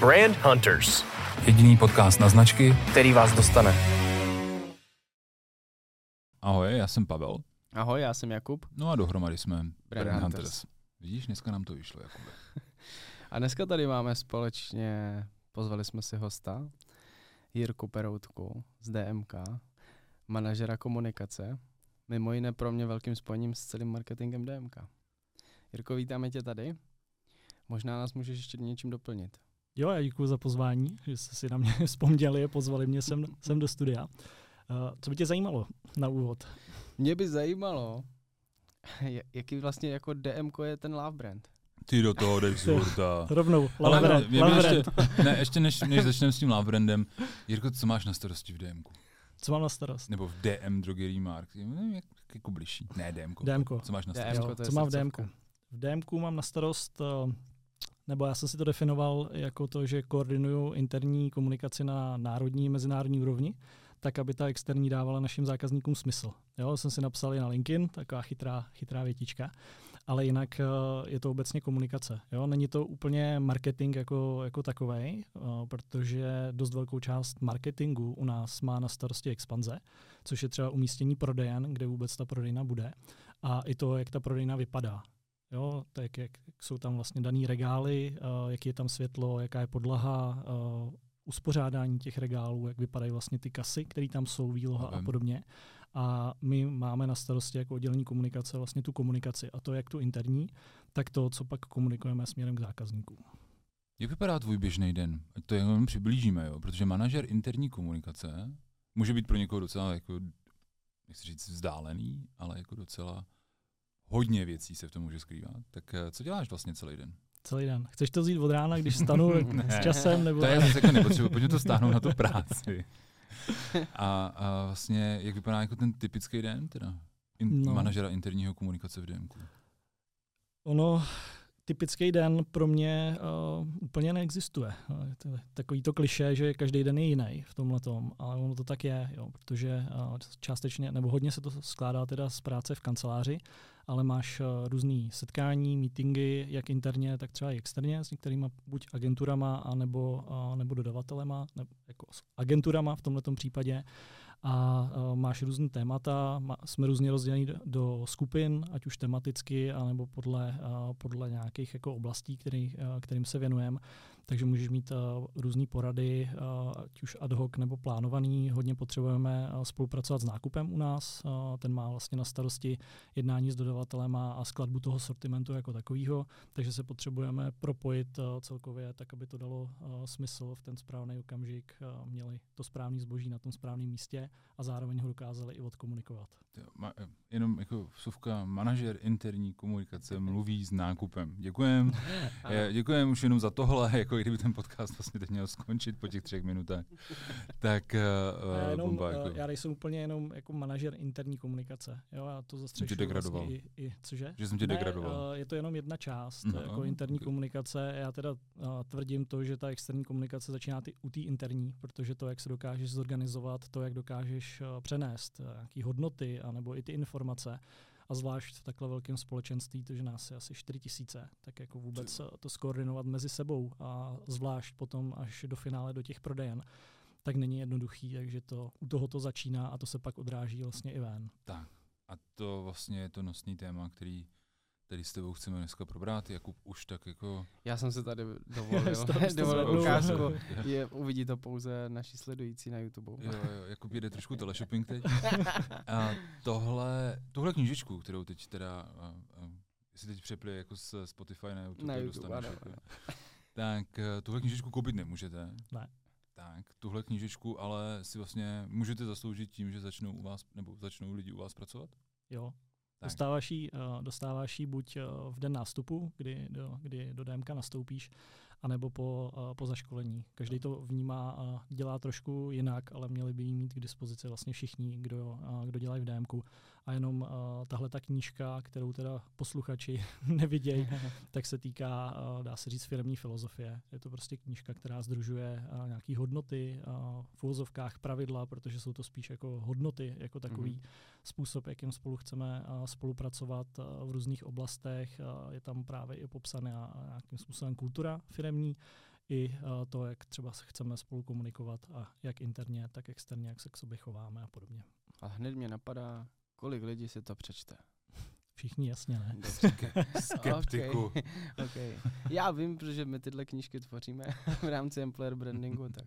Brand Hunters. Jediný podcast na značky, který vás dostane. Ahoj, já jsem Pavel. Ahoj, já jsem Jakub. No a dohromady jsme Brand, Brand Hunters. Hunters. Vidíš, dneska nám to vyšlo, Jakube. A dneska tady máme společně, pozvali jsme si hosta, Jirku Peroutku z DMK, manažera komunikace, mimo jiné pro mě velkým spojením s celým marketingem DMK. Jirko, vítáme tě tady. Možná nás můžeš ještě něčím doplnit. Jo, já děkuji za pozvání, že jste si na mě vzpomněli a pozvali mě sem, sem do studia. Uh, co by tě zajímalo na úvod? Mě by zajímalo, jaký vlastně jako DMK je ten love brand. Ty do toho jdeš z hurta. Rovnou, Ale Lavren, mě- mě Lavren. ještě, ne, ještě než, než začneme s tím Lavrendem, Jirko, co máš na starosti v DMku? Co mám na starost? Nebo v DM Drogerie Mark? Nevím, jak, jak jako bližší. Ne, DMko. DMko. Co máš na DM. starosti? DMko, Jo, to je co mám v. DMku? V DMku mám na starost, uh, nebo já jsem si to definoval jako to, že koordinuju interní komunikaci na národní mezinárodní úrovni, tak aby ta externí dávala našim zákazníkům smysl. Jo, jsem si napsal i na LinkedIn, taková chytrá, chytrá větička, ale jinak uh, je to obecně komunikace. Jo? Není to úplně marketing jako, jako takový, uh, protože dost velkou část marketingu u nás má na starosti expanze, což je třeba umístění prodejen, kde vůbec ta prodejna bude, a i to, jak ta prodejna vypadá. Jo, tak jak jsou tam vlastně daný regály, uh, jaký je tam světlo, jaká je podlaha, uh, uspořádání těch regálů, jak vypadají vlastně ty kasy, které tam jsou, výloha a podobně. A my máme na starosti jako oddělení komunikace vlastně tu komunikaci, a to jak tu interní, tak to, co pak komunikujeme směrem k zákazníkům. Jak vypadá tvůj běžný den? Ať to jenom přiblížíme, jo? protože manažer interní komunikace může být pro někoho docela, jako, nechci říct vzdálený, ale jako docela hodně věcí se v tom může skrývat. Tak eh, co děláš vlastně celý den? Celý den. Chceš to vzít od rána, když stanu s časem? Nebo... To je zase jako nepotřebuji, pojďme to stáhnout na tu práci. A, a vlastně, jak vypadá jako ten typický den teda? In, no. No. Manažera interního komunikace v DMku. Ono, typický den pro mě uh, úplně neexistuje. Uh, je to takový to kliše, že každý den je jiný v tomhle tom, ale ono to tak je, jo, protože uh, částečně, nebo hodně se to skládá teda z práce v kanceláři, ale máš uh, různý setkání, meetingy, jak interně, tak třeba i externě s některýma buď agenturama, anebo, uh, nebo dodavatelema, nebo jako s agenturama v tomhle případě a uh, máš různé témata, jsme různě rozděleni do, skupin, ať už tematicky, anebo podle, uh, podle nějakých jako oblastí, který, uh, kterým se věnujeme. Takže můžeš mít uh, různé porady, uh, ať už ad hoc nebo plánovaný. Hodně potřebujeme uh, spolupracovat s nákupem u nás. Uh, ten má vlastně na starosti jednání s dodavatelem a, skladbu toho sortimentu jako takového. Takže se potřebujeme propojit uh, celkově tak, aby to dalo uh, smysl v ten správný okamžik. Uh, měli to správný zboží na tom správném místě a zároveň ho dokázali i odkomunikovat. Jo, ma, eh, jenom jako vsuvka, manažer interní komunikace mluví s nákupem. Děkujem. Eh, Děkujem už jenom za tohle, jako kdyby ten podcast vlastně teď měl skončit po těch třech minutách. Tak uh, já, jenom, bomba. uh, Jako. já nejsem úplně jenom jako manažer interní komunikace. Jo, já to zastřešuji degradoval. Vlastně i, i, cože? Že jsem tě Ne, degradoval. uh, je to jenom jedna část No, jako interní ok. komunikace. Já teda uh, tvrdím to, že ta externí komunikace začíná ty, u té interní, protože to, jak se dokážeš zorganizovat, to, jak dokážeš uh, přenést uh, nějaké hodnoty, anebo i ty informace, a zvlášť v takhle velkém společenství, to, že nás je asi 4 tisíce, tak jako vůbec uh, to skoordinovat mezi sebou a zvlášť potom až do finále do těch prodejen, tak není jednoduchý, takže to, u toho to začíná a to se pak odráží vlastně i ven. Tak. A to vlastně je to nosný téma, který, který s tebou chceme dneska probrat. Jakub už tak jako... Já jsem se tady dovolil, toho jste dovolil ukázku. Je, uvidí to pouze naši sledující na YouTube. Jo, jo, Jakub jede trošku teleshopping teď. A tohle, tuhle knížečku, kterou teď teda, a, a, jestli teď přepli jako z Spotify na YouTube, Na tak YouTube, dostaneš ano, jako, ano. tak eh, tuhle knížečku koupit nemůžete. Ne. Tak, tuhle knížečku ale si vlastně můžete zasloužit tím, že začnou u vás, nebo začnou lidi u vás pracovat? Jo, Tak. Dostáváš ji, uh, dostáváš ji buď uh, v den nástupu, kdy do, kdy do DMK nastoupíš, anebo po, uh, po zaškolení. Každý to vnímá a dělá trošku jinak, ale měli by ji mít k dispozici vlastně všichni, kdo, kdo dělají v DMku. A jenom uh, tahle ta knížka, kterou teda posluchači nevidějí, tak se týká, uh, dá se říct, firmní filozofie. Je to prostě knížka, která združuje uh, nějaké hodnoty, uh, v uvozovkách pravidla, protože jsou to spíš jako hodnoty, jako takový Mhm. způsob, jakým spolu chceme uh, spolupracovat uh, v různých oblastech. Uh, je tam právě i popsaná nějakým způsobem kultura firemní, i uh, to, jak třeba chceme spolu komunikovat a jak interně, tak externě, jak se k sobě chováme a podobně. A hned mě napadá, kolik lidí si to přečte. Všichni jasně ne. Skeptiku. okay. okay. Já vím, protože my tyhle knížky tvoříme v rámci employer brandingu, tak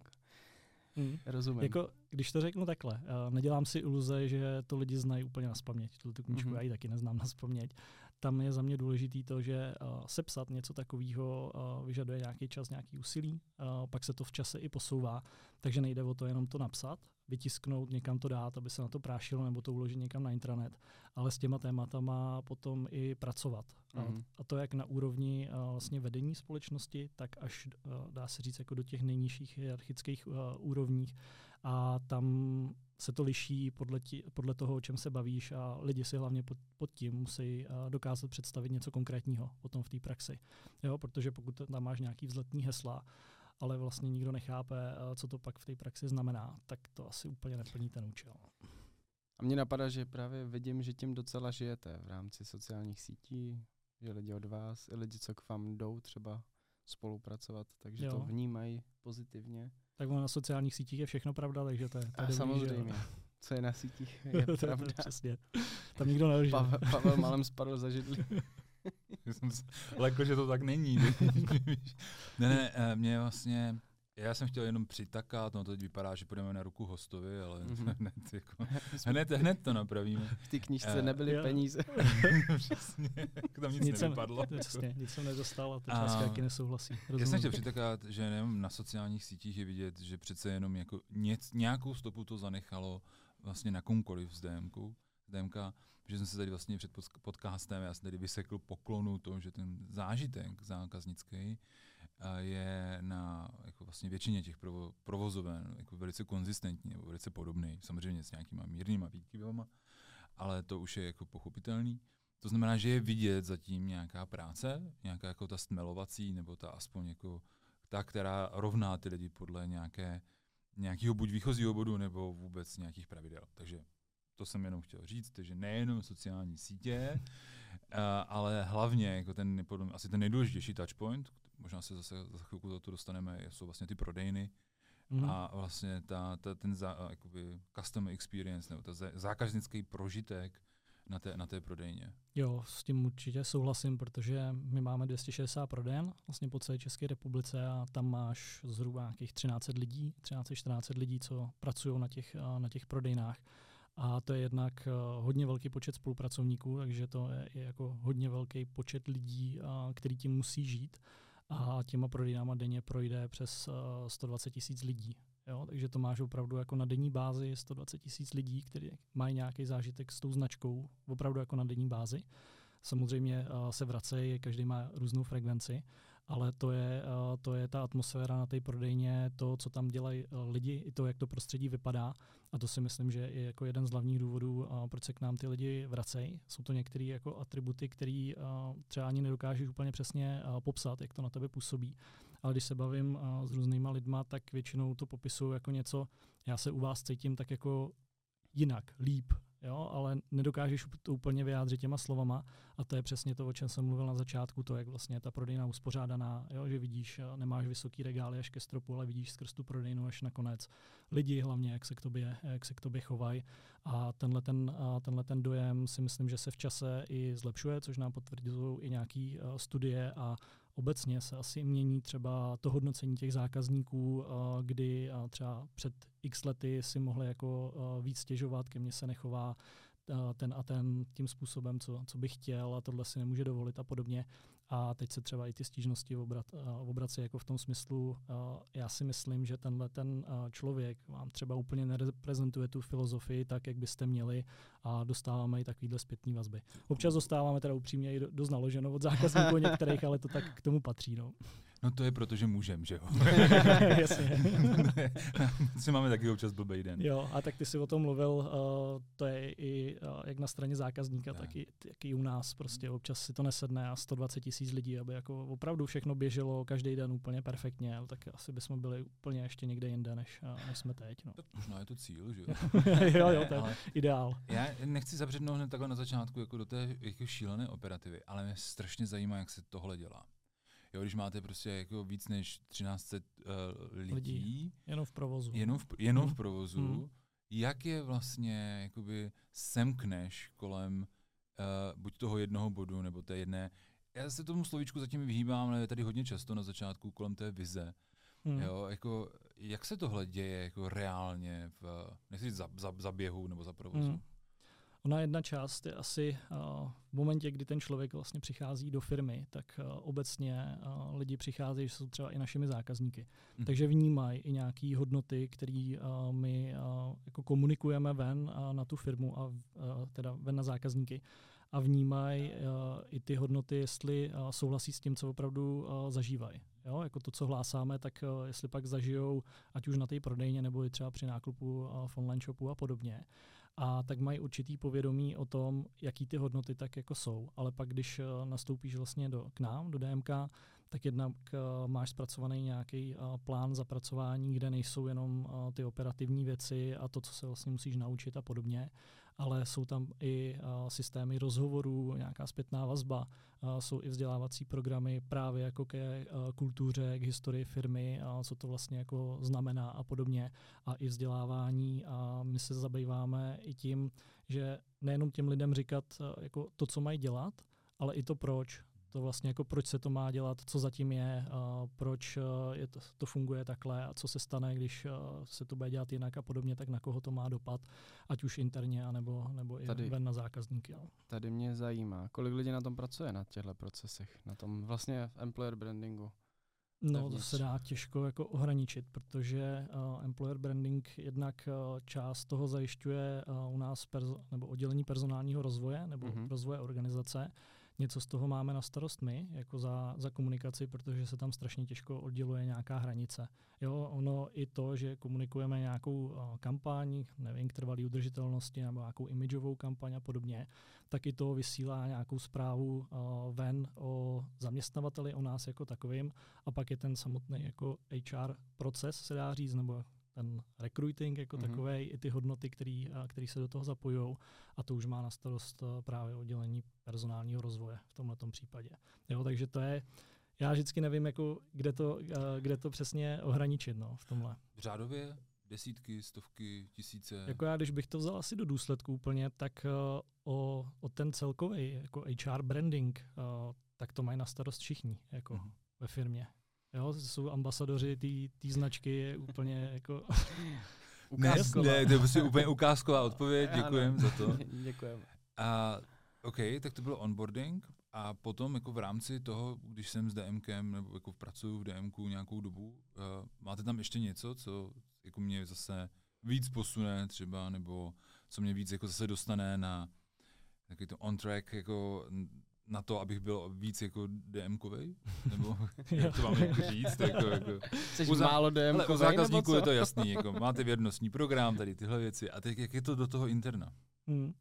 Hmm. Rozumím. Jako, když to řeknu takhle, uh, nedělám si iluze, že to lidi znají úplně na spaměť. Tu knížku mm-hmm. já ji taky neznám na spaměť. Tam je za mě důležitý to, že uh, sepsat něco takového uh, vyžaduje nějaký čas, nějaký úsilí, uh, pak se to v čase i posouvá, takže nejde o to jenom to napsat, vytisknout, někam to dát, aby se na to prášilo, nebo to uložit někam na intranet, ale s těma tématama potom i pracovat. Mm. A to jak na úrovni uh, vlastně vedení společnosti, tak až uh, dá se říct jako do těch nejnižších hierarchických uh, úrovních. A tam se to liší podle, tí, podle toho, o čem se bavíš a lidi si hlavně pod, pod tím musí uh, dokázat představit něco konkrétního potom v té praxi. Jo, protože pokud tam máš nějaký vzletní hesla, ale vlastně nikdo nechápe, uh, co to pak v té praxi znamená, tak to asi úplně neplní ten účel. A mně napadá, že právě vidím, že tím docela žijete v rámci sociálních sítí, že lidi od vás, i lidi, co k vám jdou třeba spolupracovat, takže jo. to vnímají pozitivně. Tak na sociálních sítích je všechno pravda, takže to je... To A dobrý, samozřejmě. Že... Co je na sítích, je pravda. Přesně. Tam nikdo nelže. Pavel, Pavel malem spadl za židli. Leko, že to tak není. ne, ne, eh, mě vlastně já jsem chtěl jenom přitakat, no to teď vypadá, že půjdeme na ruku hostovi, ale mm-hmm. hned, jako, hned, hned to napravíme. V té knížce uh, nebyly jo. peníze. Přesně, tam nic, nic nevypadlo. Jsem, přesně, nic jsem nedostal a ta částka taky nesouhlasí. Rozumím. Já jsem chtěl přitakat, že nejenom na sociálních sítích je vidět, že přece jenom jako něc, nějakou stopu to zanechalo vlastně na komkoliv z DMK, DMK, že jsem se tady vlastně před podcastem, já jsem tady vysekl poklonu tomu, že ten zážitek zákaznický je na jako vlastně většině těch provo, provozoven jako velice konzistentní nebo velice podobný, samozřejmě s nějakýma mírnýma výkyvama, ale to už je jako pochopitelný. To znamená, že je vidět zatím nějaká práce, nějaká jako ta stmelovací, nebo ta aspoň jako ta, která rovná ty lidi podle nějaké, nějakého buď výchozího bodu, nebo vůbec nějakých pravidel. Takže to jsem jenom chtěl říct, takže nejenom sociální sítě, ale hlavně jako ten, asi ten nejdůležitější touchpoint, možná se zase za chvilku za to dostaneme, jsou vlastně ty prodejny mm. a vlastně ta, ta, ten za, jakoby customer experience nebo ta zákaznický prožitek na té, na té prodejně. Jo, s tím určitě souhlasím, protože my máme 260 prodejen vlastně po celé České republice a tam máš zhruba nějakých 13 lidí, 13-14 lidí, co pracují na těch, na těch prodejnách. A to je jednak hodně velký počet spolupracovníků, takže to je, jako hodně velký počet lidí, který tím musí žít a těma prodejnama denně projde přes 120 tisíc lidí. Jo, takže to máš opravdu jako na denní bázi 120 tisíc lidí, kteří mají nějaký zážitek s tou značkou, opravdu jako na denní bázi. Samozřejmě se vracejí, každý má různou frekvenci, ale to je, uh, to je ta atmosféra na té prodejně, to, co tam dělají uh, lidi, i to, jak to prostředí vypadá. A to si myslím, že je jako jeden z hlavních důvodů, uh, proč se k nám ty lidi vracejí. Jsou to některé jako atributy, které třeba ani nedokážeš úplně přesně popsat, jak to na tebe působí. Ale když se bavím s různýma lidma, tak většinou to popisují jako něco, já se u vás cítím tak jako jinak, líp, jo, ale nedokážeš to úplně vyjádřit těma slovama. A to je přesně to, o čem jsem mluvil na začátku, to, jak vlastně ta prodejna uspořádaná, jo, že vidíš, nemáš vysoký regály až ke stropu, ale vidíš skrz tu prodejnu až nakonec. Lidi hlavně, jak se k tobě, jak se k tobě chovají. A tenhle ten, a tenhle ten dojem si myslím, že se v čase i zlepšuje, což nám potvrzují i nějaký studie. A obecně se asi mění třeba to hodnocení těch zákazníků, kdy třeba před x lety si mohli jako víc stěžovat, ke mně se nechová ten a ten tím způsobem, co, co bych chtěl a tohle si nemůže dovolit a podobně. A teď se třeba i ty stížnosti obrat, obrací jako v tom smyslu, já si myslím, že tenhle ten člověk vám třeba úplně nereprezentuje tu filozofii tak, jak byste měli a dostáváme i takovýhle zpětný vazby. Občas dostáváme teda upřímně i dost naloženo od zákazníků některých, ale to tak k tomu patří. No. No to je proto, že můžem, že jo? Jasně. si máme taky občas blbej den. Jo, a tak ty jsi o tom mluvil, uh, to je i uh, jak na straně zákazníka, tak i, tak i u nás. Prostě občas si to nesedne a 120 tisíc lidí, aby jako opravdu všechno běželo každý den úplně perfektně, tak asi bychom byli úplně ještě někde jinde, než, uh, než jsme teď. No. Možná je to cíl, že jo? jo, jo, to je ale ideál. Já nechci zabřednout hned takhle na začátku jako do té jako šílené operativy, ale mě strašně zajímá, jak se tohle dělá. Jo, když máte prostě jako víc než 1300 uh, lidí, lidí, jenom v provozu. Jenom v, jenom hmm. v provozu, hmm. jak je vlastně, jakoby semkneš kolem uh, buď toho jednoho bodu, nebo té jedné, já se tomu slovíčku zatím vyhýbám, ale je tady hodně často na začátku kolem té vize. Hmm. Jo, jako, jak se tohle děje jako reálně v, nechci za, za, za běhu nebo za provozu? Hmm. Ona jedna část je asi uh, v momentě, kdy ten člověk vlastně přichází do firmy, tak uh, obecně uh, lidi přicházejí, že jsou třeba i našimi zákazníky. Mm. Takže vnímají i nějaké hodnoty, které my jako komunikujeme ven na tu firmu a teda ven na zákazníky a vnímají uh, i ty hodnoty, jestli uh, souhlasí s tím, co opravdu uh, zažívají. Jo, jako to, co hlásáme, tak uh, jestli pak zažijou, ať už na té prodejně, nebo i třeba při nákupu uh, v online shopu a podobně a tak mají určitý povědomí o tom, jaký ty hodnoty tak jako jsou. Ale pak, když uh, nastoupíš vlastně do, k nám, do DMK, tak jednak uh, máš zpracovaný nějaký uh, plán zapracování, kde nejsou jenom ty operativní věci a to, co se vlastně musíš naučit a podobně, ale jsou tam i systémy rozhovorů, nějaká zpětná vazba, jsou i vzdělávací programy právě jako ke kultuře, k historii firmy, co to vlastně jako znamená a podobně. A i vzdělávání a my se zabýváme i tím, že nejenom těm lidem říkat jako to, co mají dělat, ale i to proč to vlastně jako proč se to má dělat, co zatím je, uh, proč uh, je to, to funguje takhle a co se stane, když uh, se to bude dělat jinak a podobně, tak na koho to má dopad, ať už interně, anebo, nebo i tady, ven na zákazníky. No. Tady mě zajímá, kolik lidí na tom pracuje na těchto procesech, na tom vlastně employer brandingu? No, to se dá těžko jako ohraničit, protože uh, employer branding jednak uh, část toho zajišťuje uh, u nás perzo- nebo oddělení personálního rozvoje nebo mm-hmm. rozvoje organizace něco z toho máme na starost my, jako za, za komunikaci, protože se tam strašně těžko odděluje nějaká hranice. Jo, ono i to, že komunikujeme nějakou uh, kampaň, nevím, k trvalý udržitelnosti nebo nějakou imidžovou kampaň a podobně, tak i to vysílá nějakou zprávu uh, ven o zaměstnavateli, o nás jako takovým a pak je ten samotný jako HR proces, se dá říct, nebo ten recruiting jako mm-hmm. takový, i ty hodnoty, které se do toho zapojují. A to už má na starost právě oddělení personálního rozvoje v tomhle případě. Jo, takže to je, já vždycky nevím, jako, kde, to, kde to přesně ohraničit no, v tomhle. V řádově desítky, stovky, tisíce? Jako já, když bych to vzal asi do důsledku úplně, tak uh, o, o ten celkový jako HR branding, tak to mají na starost všichni jako uh-huh. ve firmě. Jo, jsou ambasadoři té značky, je úplně jako... ukázková. Ne, to je prostě úplně ukázková odpověď, děkujem za to. Děkujeme. A OK, tak to bylo onboarding a potom jako v rámci toho, když jsem s DMkem nebo jako pracuju v DMku nějakou dobu, uh, máte tam ještě něco, co jako mě zase víc posune třeba, nebo co mě víc jako zase dostane na takový to on-track jako na to, abych byl víc jako DM-kovej? Nebo jak to mám jako říct? Jako, jako, Jsi u, málo dm U zákazníků je to jasný. Jako, máte věrnostní program, tady tyhle věci. A teď jak je to do toho interna? Hmm.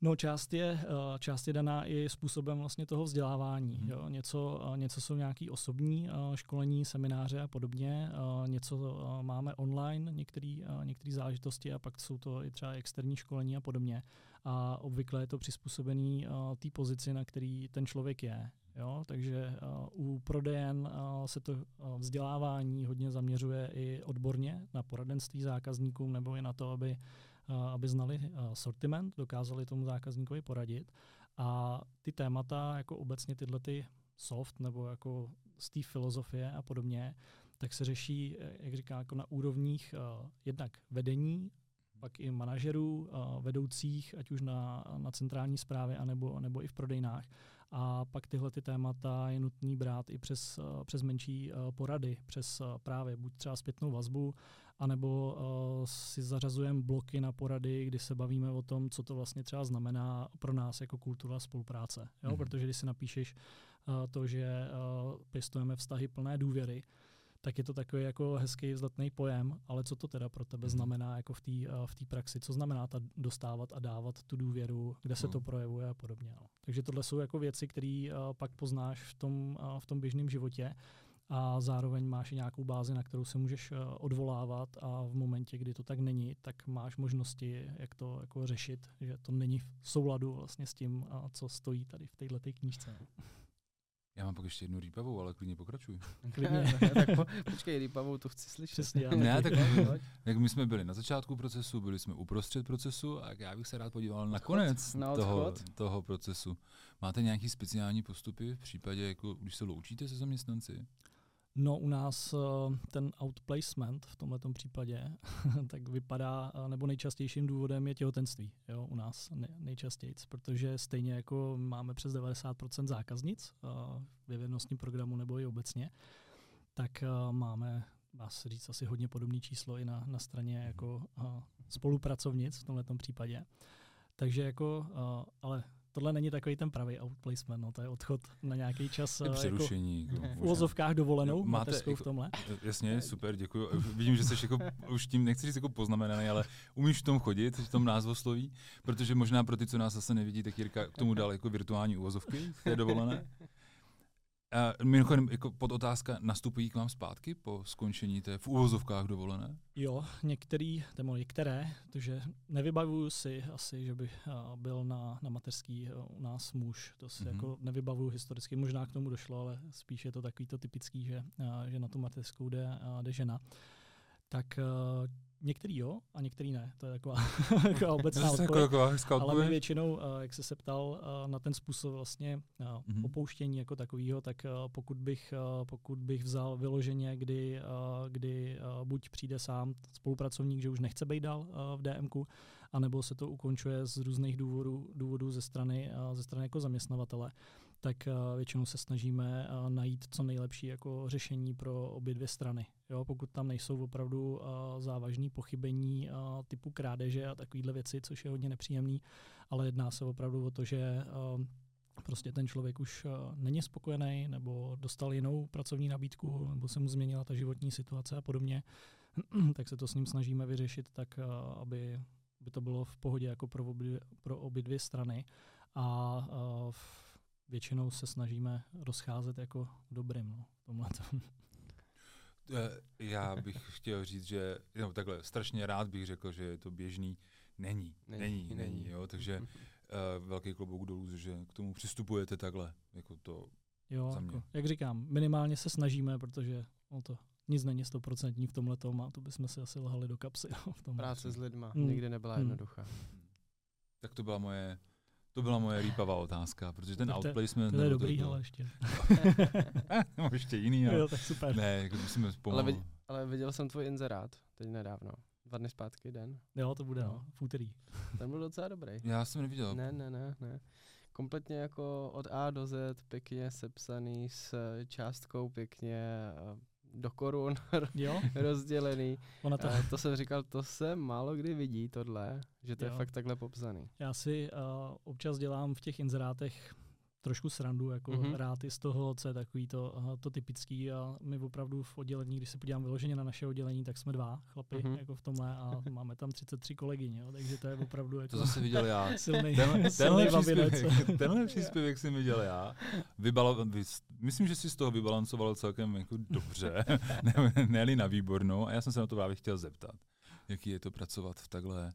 No část je, eh, část je daná i způsobem vlastně toho vzdělávání. Hmm. Jo. Něco, eh, něco jsou nějaké osobní eh, školení, semináře a podobně, něco máme online, některé záležitosti a pak jsou to i třeba externí školení a podobně. A obvykle je to přizpůsobený té pozici, na který ten člověk je. Jo, takže uh, u prodejen uh, se to uh, vzdělávání hodně zaměřuje i odborně na poradenství zákazníkům nebo i na to, aby aby znali sortiment, dokázali tomu zákazníkovi poradit. A ty témata, jako obecně tyhle ty soft nebo jako z té filozofie a podobně, tak se řeší, jak říká, jako na úrovních uh, jednak vedení, pak i manažerů, uh, vedoucích, ať už na, na centrální správě, anebo, nebo i v prodejnách. A pak tyhle ty témata je nutný brát i přes, uh, přes menší uh, porady, přes právě buď třeba zpětnou vazbu, anebo si zařazujeme bloky na porady, kdy se bavíme o tom, co to vlastně třeba znamená pro nás jako kultura spolupráce. Jo? Mm. Protože když si napíšeš to, že pěstujeme vztahy plné důvěry, tak je to takový jako hezký vzletný pojem, ale co to teda pro tebe mm. znamená jako v té v té praxi? Co znamená ta dostávat a dávat tu důvěru, kde se to projevuje a podobně. No. Takže tohle jsou jako věci, které uh, pak poznáš v tom, uh, v tom běžném životě a zároveň máš i nějakou bázi, na kterou se můžeš eh, odvolávat a v momentě, kdy to tak není, tak máš možnosti, jak to jako řešit, že to není v souladu vlastně s tím, co stojí tady v této knížce. Já mám pak ještě jednu rýpavou, ale klidně pokračuj. Klidně. tak po, počkej, rýpavou to chci slyšet. Přesně, já Ne, tak, jak my jsme byli na začátku procesu, byli jsme uprostřed procesu a já bych se rád podíval na konec Na toho, toho procesu. Máte nějaký speciální postupy v případě, jako když se loučíte se zaměstnanci? No u nás eh, ten outplacement v tomto případě tak vypadá, eh, nebo nejčastějším důvodem je těhotenství jo, u nás ne, nejčastěji, protože stejně jako máme přes 90% zákaznic eh, ve vědnostním programu nebo i obecně, tak máme, dá se říct, asi hodně podobné číslo i na, na straně jako spolupracovnic v tomto případě. Takže jako, ale tohle není takový ten pravý outplacement, no, to je odchod na nějaký čas Je eh, jako přerušení. Jako, v možná. uvozovkách dovolenou, Máte jako- v tomhle. Jasně, super, děkuji. Vidím, že jsi jako, už tím, nechci říct jako poznamenaný, ale umíš v tom chodit, v tom názvosloví, protože možná pro ty, co nás zase nevidí, tak Jirka k tomu dal jako virtuální uvozovky, to je dovolené. A mimochodem, jako pod otázka, nastupují k vám zpátky po skončení té v uvozovkách dovolené? Jo, některý, nebo některé, protože nevybavuju si asi, že by a, byl na, na mateřský a, u nás muž. To si Mhm. jako nevybavuju historicky, možná k tomu došlo, ale spíš je to takový to typický, že, a, že na tu mateřskou jde, a, jde žena. Tak a, některý jo a některý ne. To je taková, taková obecná jako odpověď. Ale my většinou, a, jak jsi se ptal a, na ten způsob vlastně a, Mhm. opouštění jako takového, tak pokud bych, pokud bych vzal vyloženě, kdy, kdy buď přijde sám spolupracovník, že už nechce být dál v DMku, anebo se to ukončuje z různých důvodů, důvodů ze strany, ze strany jako zaměstnavatele, tak a, většinou se snažíme a, najít co nejlepší jako řešení pro obě dvě strany. Jo, pokud tam nejsou opravdu a, závažné pochybení typu krádeže a takovéhle věci, což je hodně nepříjemný, ale jedná se opravdu o to, že prostě ten člověk už není spokojený nebo dostal jinou pracovní nabídku nebo se mu změnila ta životní situace a podobně, tak se to s ním snažíme vyřešit tak, aby, aby to bylo v pohodě jako pro obě, pro obě dvě strany a, většinou se snažíme rozcházet jako v dobrým no, v tomhletom. Eh, Já bych chtěl říct, že no, takhle strašně rád bych řekl, že je to běžný. Není, není, Není, není, jo, takže uh, velký klobouk dolů, že k tomu přistupujete takhle, jako to, Jo, Za mě. jako, jak říkám, minimálně se snažíme, protože no to nic není stoprocentní v tomhle a to bychom si asi lhali do kapsy. No, v tom. Práce s lidma Hmm. nikdy nebyla Hmm. jednoduchá. tak to byla moje, to byla moje rýpavá otázka, protože ten to outplacement... To je dobrý, to, ale ještě. Eh, mám ještě jiný, ale jo, tak super. ne, jako musíme pomalu. vid- Ale viděl jsem tvůj inzerát teď nedávno. Dva dny zpátky den. Jo, to bude, No. no, v úterý. Ten byl docela dobrý. Já jsem neviděl. Ne, ne, ne, ne. Kompletně jako od A do Z pěkně sepsaný s eh, částkou pěkně eh, do korun Jo, rozdělený. ona to, to jsem říkal, to se málo kdy vidí tohle, že to je Jo. fakt takhle popsaný. já si uh, občas dělám v těch inzerátech trošku srandu, jako Mhm. mm-hmm. rád i z toho, co je takový to, to typický a my opravdu v oddělení, když se podívám vyloženě na naše oddělení, tak jsme dva chlapi Mhm. mm-hmm. jako v tomhle a máme tam 33 kolegyň, jo, takže to je opravdu jako To zase viděl já. silný, Tenhle, silný tenhle, babinec. příspěvek, tenhle příspěvek jsem viděl já. Vybala, vy, myslím, že si z toho vybalancoval celkem jako dobře, ne, ne na výbornou. A já jsem se na to právě chtěl zeptat. Jaký je to pracovat v takhle,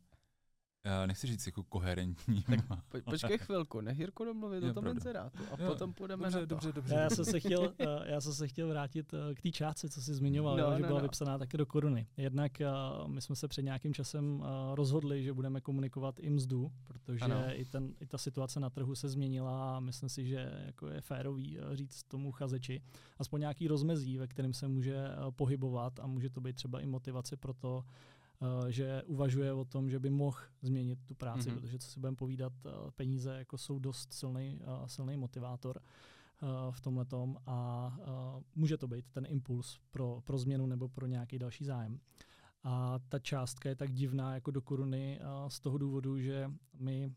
já nechci říct jako koherentní. Po, počkej chvilku, nech Jirku domluvit o tom inzerátu a Jo, potom půjdeme dobře, na to. dobře, dobře, Já jsem se chtěl, eh, já jsem se chtěl vrátit eh, k té částce, co jsi zmiňoval, No, jo, že no, byla no. vypsaná taky do koruny. Jednak eh, my jsme se před nějakým časem eh, rozhodli, že budeme komunikovat i mzdu, protože Ano. i, ten, i ta situace na trhu se změnila a myslím si, že jako je férový eh, říct tomu uchazeči aspoň nějaký rozmezí, ve kterém se může eh, pohybovat a může to být třeba i motivace pro to, eh, že uvažuje o tom, že by mohl změnit tu práci, Mhm. mm-hmm. protože co si budeme povídat, eh, peníze jako jsou dost silný, eh, silný motivátor eh, v tomhle a eh, může to být ten impuls pro, pro změnu nebo pro nějaký další zájem. A ta částka je tak divná jako do koruny eh, z toho důvodu, že my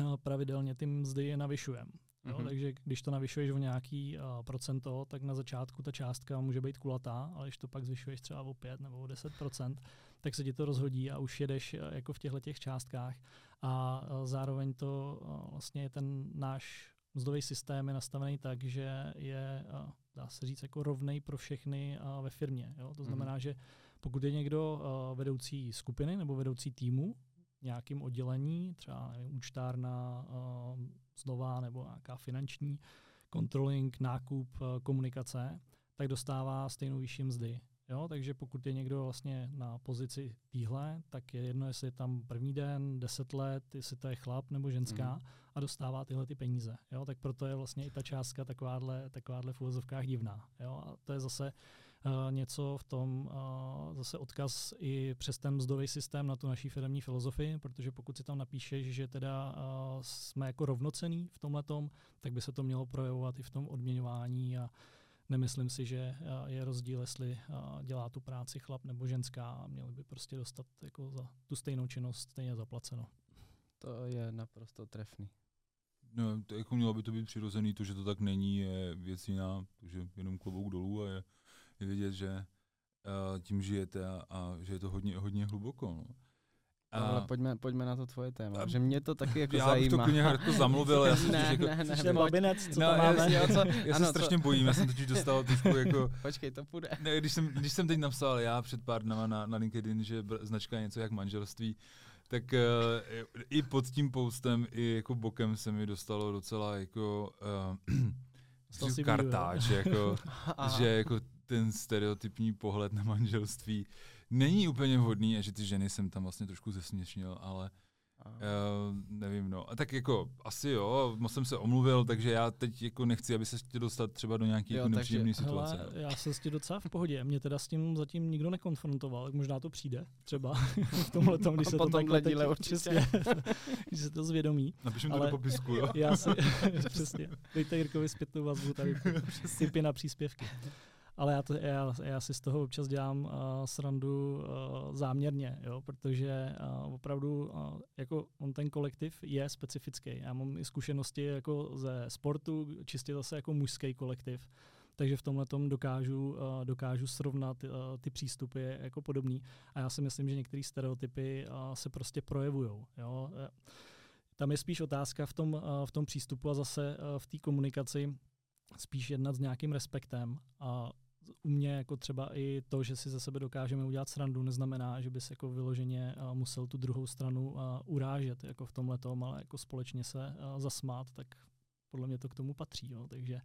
eh, pravidelně ty mzdy navyšujeme. Jo, Mhm. takže když to navyšuješ o nějaký uh, procento, tak na začátku ta částka může být kulatá, ale když to pak zvyšuješ třeba o 5 nebo o 10% tak se ti to rozhodí a už jedeš uh, jako v těchto těch částkách. A uh, zároveň to uh, vlastně je ten náš mzdový systém je nastavený tak, že je, uh, dá se říct, jako rovnej pro všechny uh, ve firmě. Jo? To znamená, že pokud je někdo uh, vedoucí skupiny nebo vedoucí týmu, v nějakým oddělení, třeba nevím, účtárna, uh, znova nebo nějaká finanční controlling, nákup, uh, komunikace, tak dostává stejnou výši mzdy. Jo, takže pokud je někdo vlastně na pozici týhle, tak je jedno, jestli je tam první den, deset let, jestli to je chlap nebo ženská mm. a dostává tyhle ty peníze. Jo, tak proto je vlastně i ta částka takováhle, takováhle v úvozovkách divná. Jo, a to je zase uh, něco v tom, uh, zase odkaz i přes ten mzdový systém na tu naší firmní filozofii, protože pokud si tam napíšeš, že teda uh, jsme jako rovnocený v tomhle tak by se to mělo projevovat i v tom odměňování a nemyslím si, že je rozdíl, jestli dělá tu práci chlap nebo ženská a měli by prostě dostat jako za tu stejnou činnost stejně zaplaceno. To je naprosto trefný. No, to jako mělo by to být přirozený, to, že to tak není, je věc jiná, takže jenom klobouk dolů a je, je vidět, že tím žijete a, a že je to hodně, hodně hluboko. No. A... Ale pojďme, pojďme na to tvoje téma, a... že mě to taky jako já zajímá. Já bych to klidně jako zamluvil, já jsem ne, jako, ne, ne, ten babinec, co no, tam máme. Já, já, co, já ano, se strašně co? bojím, já jsem totiž dostal trošku jako... Počkej, to půjde. Ne, když jsem, když jsem teď napsal já před pár dnama na, na LinkedIn, že značka je něco jak manželství, tak uh, i pod tím postem, i jako bokem se mi dostalo docela jako uh, kartáč, jako, že jako ten stereotypní pohled na manželství není úplně vhodný a že ty ženy jsem tam vlastně trošku zesměšnil, ale Uh, nevím, no. A tak jako, asi jo, moc jsem se omluvil, takže já teď jako nechci, aby se tě dostat třeba do nějaké jako nepříjemné situace. Hele, já jsem s tím docela v pohodě, mě teda s tím zatím nikdo nekonfrontoval, možná to přijde, třeba v tomhle tom, když se to takhle díle určitě, když se to zvědomí. Napíšem to do popisku, jo. Já si, přesně, dejte Jirkovi zpětnou vazbu tady, typy na příspěvky ale já, to, já, já si z toho občas dělám uh, srandu uh, záměrně, jo, protože uh, opravdu uh, jako on ten kolektiv je specifický. Já mám i zkušenosti jako ze sportu, čistě zase jako mužský kolektiv, takže v tomhle tom dokážu, uh, dokážu srovnat uh, ty přístupy jako podobný. A já si myslím, že některé stereotypy uh, se prostě projevují. Tam je spíš otázka v tom, v tom přístupu a zase v té komunikaci spíš jednat s nějakým respektem a u mě jako třeba i to, že si ze sebe dokážeme udělat srandu, neznamená, že bys jako vyloženě musel tu druhou stranu urážet jako v tomhle tom, ale jako společně se zasmát, tak podle mě to k tomu patří. Jo. Takže,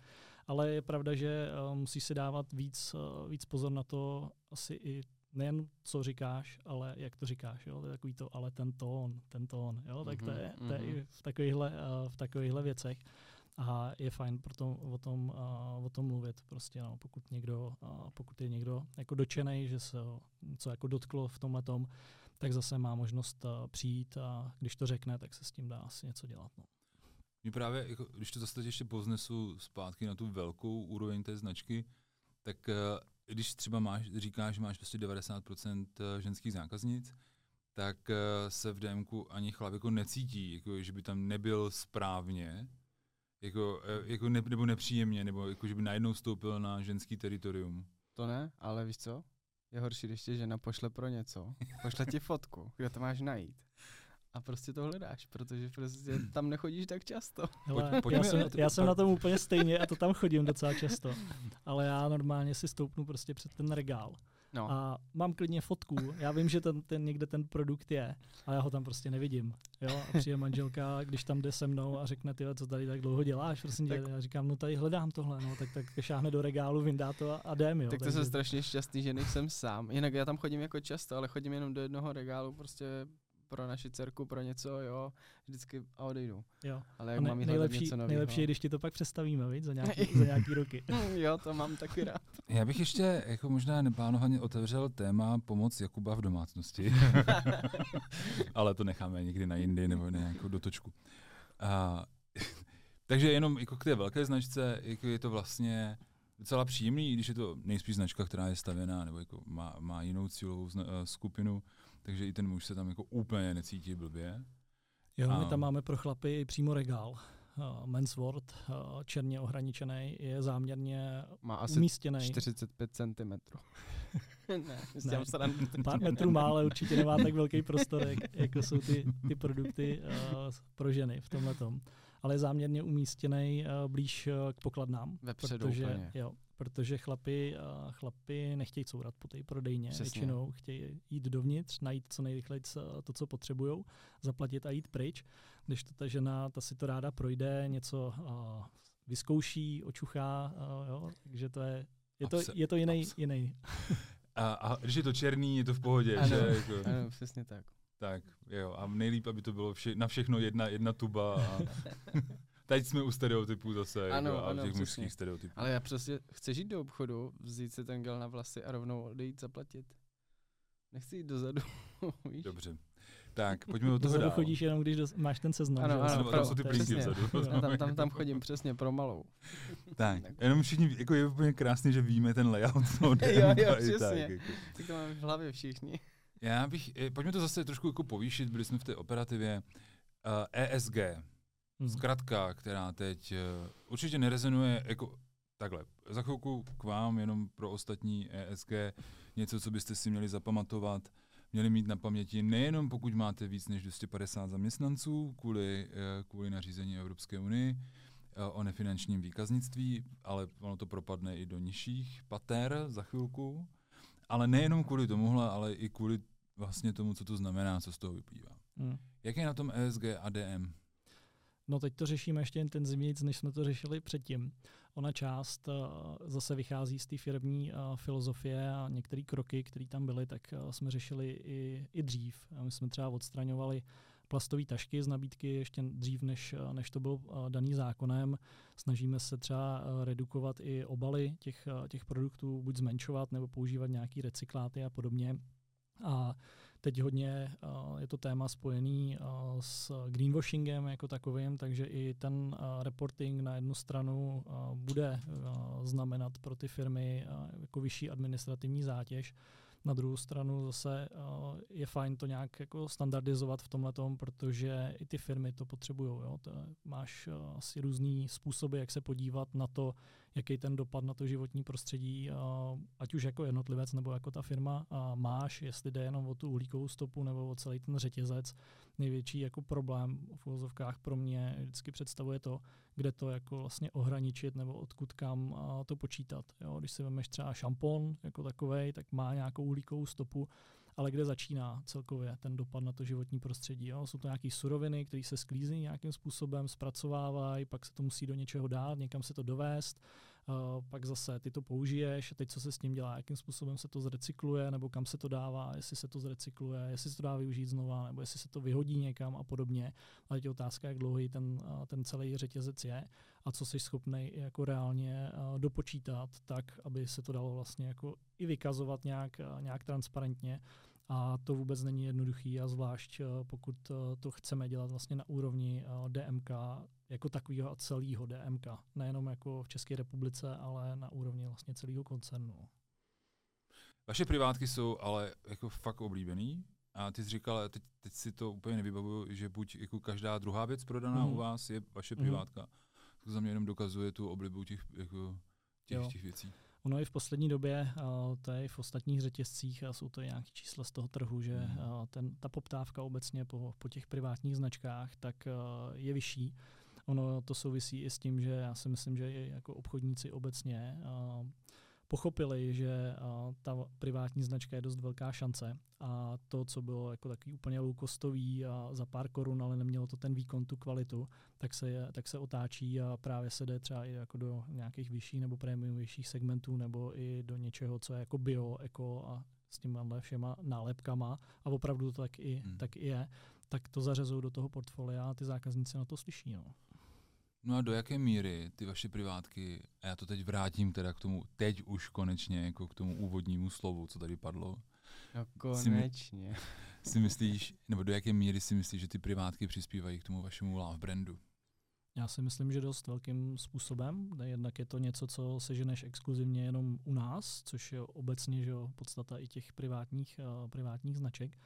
ale je pravda, že uh, musíš si dávat víc, uh, víc pozor na to, asi i nejen co říkáš, ale jak to říkáš. Jo. To je takový to, ale ten tón, ten tón. Jo. Tak to je, to je i v takovýchhle, uh, v takovýchhle věcech. A je fajn proto o tom, uh, o tom mluvit. Prostě, no, pokud, někdo, uh, pokud je někdo jako dočený, že se něco jako dotklo v tomhle tom, tak zase má možnost uh, přijít a když to řekne, tak se s tím dá asi něco dělat. No. Mě právě, jako, když to zase ještě poznesu zpátky na tu velkou úroveň té značky, tak uh, když třeba máš, říkáš, že máš prostě 90% ženských zákaznic, tak uh, se v DMku ani chlap jako necítí, jako, že by tam nebyl správně, jako, e, jako ne, nebo nepříjemně, nebo jako, že by najednou vstoupil na ženský teritorium. To ne, ale víš co? Je horší, když tě žena pošle pro něco, pošle ti fotku, kde to máš najít. A prostě to hledáš, protože prostě tam nechodíš tak často. Hele, Pojď, já jsem, já jsem na tom úplně stejně a to tam chodím docela často. Ale já normálně si stoupnu prostě před ten regál No. A mám klidně fotku, já vím, že ten, ten někde ten produkt je, ale já ho tam prostě nevidím. Jo? A přijde manželka, když tam jde se mnou a řekne, ty, co tady tak dlouho děláš, prosím tak, tě. Já říkám, no tady hledám tohle, no, tak, tak šáhne do regálu, vyndá to a, a jdem. Jo? Tak to jsem strašně šťastný, že nejsem sám. Jinak já tam chodím jako často, ale chodím jenom do jednoho regálu, prostě pro naši dcerku, pro něco, jo, vždycky a odejdu. Jo. Ale jak ne, mám nejlepší, něco nového. Nejlepší je, když ti to pak představíme, viď, za nějaký, za nějaký roky. jo, to mám taky rád. Já bych ještě jako možná neplánovaně otevřel téma pomoc Jakuba v domácnosti. Ale to necháme někdy na jindy nebo na nějakou dotočku. A, takže jenom jako k té velké značce jako je to vlastně docela příjemný, když je to nejspíš značka, která je stavěná nebo jako má, má jinou cílovou zna, uh, skupinu, takže i ten muž se tam jako úplně necítí blbě. Jo, a... my tam máme pro chlapy přímo regál. Uh, Men's World, uh, černě ohraničený, je záměrně Má asi umístěný. 45 cm. ne, ne pár metrů má, ale určitě nemá tak velký prostor, jak, jako jsou ty, ty produkty uh, pro ženy v tomhle tom. Ale je záměrně umístěný uh, blíž uh, k pokladnám. Vepředu protože, úplně. Jo, protože chlapi, uh, chlapi nechtějí courat po té prodejně. Přesně. Většinou chtějí jít dovnitř, najít co nejrychleji to, co potřebují, zaplatit a jít pryč. Když to ta žena, ta si to ráda projde, něco uh, vyzkouší, očuchá, uh, jo, takže to je, je to, Abse- je to jiný, abse- jiný. A, a když je to černý, je to v pohodě, Ano, že? Jako, ano, přesně tak. tak, jo. A nejlíp, aby to bylo vše, na všechno jedna, jedna tuba. A teď jsme u stereotypů zase, Ano, jako, a ano, těch přesně. mužských stereotypů. Ale já přesně chci jít do obchodu, vzít si ten gel na vlasy a rovnou odejít zaplatit. Nechci jít dozadu, víš? Dobře. Tak, pojďme od toho Dozadu dál. chodíš jenom, když dos- máš ten seznam. Ano, že jo? ano, Tam pro- jsou ty přesně. vzadu. Já tam, tam, tam chodím přesně pro malou. Tak, Tak. jenom všichni, jako je úplně krásně, že víme ten layout Jo, jo, přesně. tak, jako. Tak to máme v hlavě všichni. Já bych, eh, pojďme to zase trošku jako povýšit, byli jsme v té operativě. Uh, ESG, Hmm. zkratka, která teď uh, určitě nerezonuje jako takhle. Za chvilku k vám, jenom pro ostatní ESG, něco, co byste si měli zapamatovat, měli mít na paměti nejenom pokud máte víc než 250 zaměstnanců kvůli, eh, kvůli nařízení Evropské unii eh, o nefinančním výkaznictví, ale ono to propadne i do nižších pater za chvilku. Ale nejenom kvůli tomuhle, ale i kvůli vlastně tomu, co to znamená, co z toho vyplývá. Hmm. Jak je na tom ESG a DM? No teď to řešíme ještě intenzivněji, než jsme to řešili předtím. Ona část uh, zase vychází z té firmní uh, filozofie a některé kroky, které tam byly, tak uh, jsme řešili i, i dřív. My jsme třeba odstraňovali plastové tašky z nabídky ještě dřív, než, než to bylo daný zákonem. Snažíme se třeba redukovat i obaly těch, těch produktů, buď zmenšovat nebo používat nějaký recykláty a podobně. A teď hodně uh, je to téma spojený uh, s greenwashingem jako takovým, takže i ten uh, reporting na jednu stranu uh, bude uh, znamenat pro ty firmy uh, jako vyšší administrativní zátěž. Na druhou stranu zase uh, je fajn to nějak jako standardizovat v tomhle protože i ty firmy to potřebují. Máš uh, asi různý způsoby, jak se podívat na to, jaký ten dopad na to životní prostředí, uh, ať už jako jednotlivec nebo jako ta firma máš, jestli jde jenom o tu uhlíkovou stopu nebo o celý ten řetězec. Největší jako problém v uvozovkách pro mě vždycky představuje to, kde to jako vlastně ohraničit nebo odkud kam to počítat. Jo? Když si vezmeš třeba šampon jako takovej, tak má nějakou uhlíkovou stopu, ale kde začíná celkově ten dopad na to životní prostředí. Jo? Jsou to nějaké suroviny, které se sklízí nějakým způsobem, zpracovávají, pak se to musí do něčeho dát, někam se to dovést, pak zase ty to použiješ teď co se s tím dělá, jakým způsobem se to zrecykluje, nebo kam se to dává, jestli se to zrecykluje, jestli se to dá využít znova, nebo jestli se to vyhodí někam a podobně. Ale je otázka, jak dlouhý ten, uh, ten celý řetězec je a co jsi schopný jako reálně uh, dopočítat, tak, aby se to dalo vlastně jako i vykazovat nějak, nějak transparentně. A to vůbec není jednoduchý a zvlášť pokud to chceme dělat vlastně na úrovni DMK jako takového a celého DMK. Nejenom jako v České republice, ale na úrovni vlastně celého koncernu. Vaše privátky jsou ale jako fakt oblíbený. A ty jsi říkal, teď, teď si to úplně nevybavuju, že buď jako každá druhá věc prodaná Mhm. u vás je vaše Mhm. privátka. To za mě jenom dokazuje tu oblibu těch, jako, těch, Jo. těch věcí. Ono i v poslední době, to je i v ostatních řetězcích a jsou to i nějaké čísla z toho trhu, že Mhm. ten, ta poptávka obecně po, po těch privátních značkách tak je vyšší. Ono to souvisí i s tím, že já si myslím, že i jako obchodníci obecně uh, pochopili, že uh, ta privátní značka je dost velká šance a to, co bylo jako takový úplně low-costový a za pár korun, ale nemělo to ten výkon, tu kvalitu, tak se, tak se otáčí a právě se jde třeba i jako do nějakých vyšších nebo prémiovějších segmentů nebo i do něčeho, co je jako bio, eko a s těma všema nálepkama a opravdu to tak i, Hmm. tak i je, tak to zařezují do toho portfolia a ty zákazníci na to slyší. No. No a do jaké míry ty vaše privátky, a já to teď vrátím teda k tomu, teď už konečně, jako k tomu úvodnímu slovu, co tady padlo, No Si konečně. si myslíš, nebo do jaké míry si myslíš, že ty privátky přispívají k tomu vašemu love brandu? Já si myslím, že dost velkým způsobem. Jednak je to něco, co seženeš exkluzivně jenom u nás, což je obecně že jo, podstata i těch privátních, uh, privátních značek.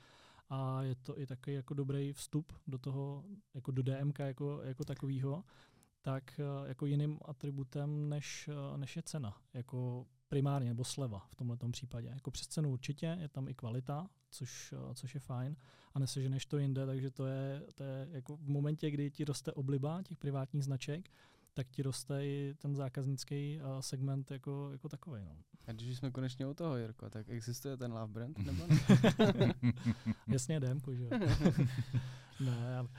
A je to i takový jako dobrý vstup do toho, jako do DMK jako, jako takového, tak uh, jako jiným atributem, než, uh, než je cena. Jako primárně, nebo sleva v tomto případě. Jako přes cenu určitě, je tam i kvalita, což, uh, což je fajn, a neseženeš to jinde, takže to je, to je jako v momentě, kdy ti roste obliba těch privátních značek, tak ti roste i ten zákaznický uh, segment jako, jako takový. No. A když jsme konečně u toho, Jirko, tak existuje ten love brand, nebo ne? Jasně, DMku, že jo. ne, ale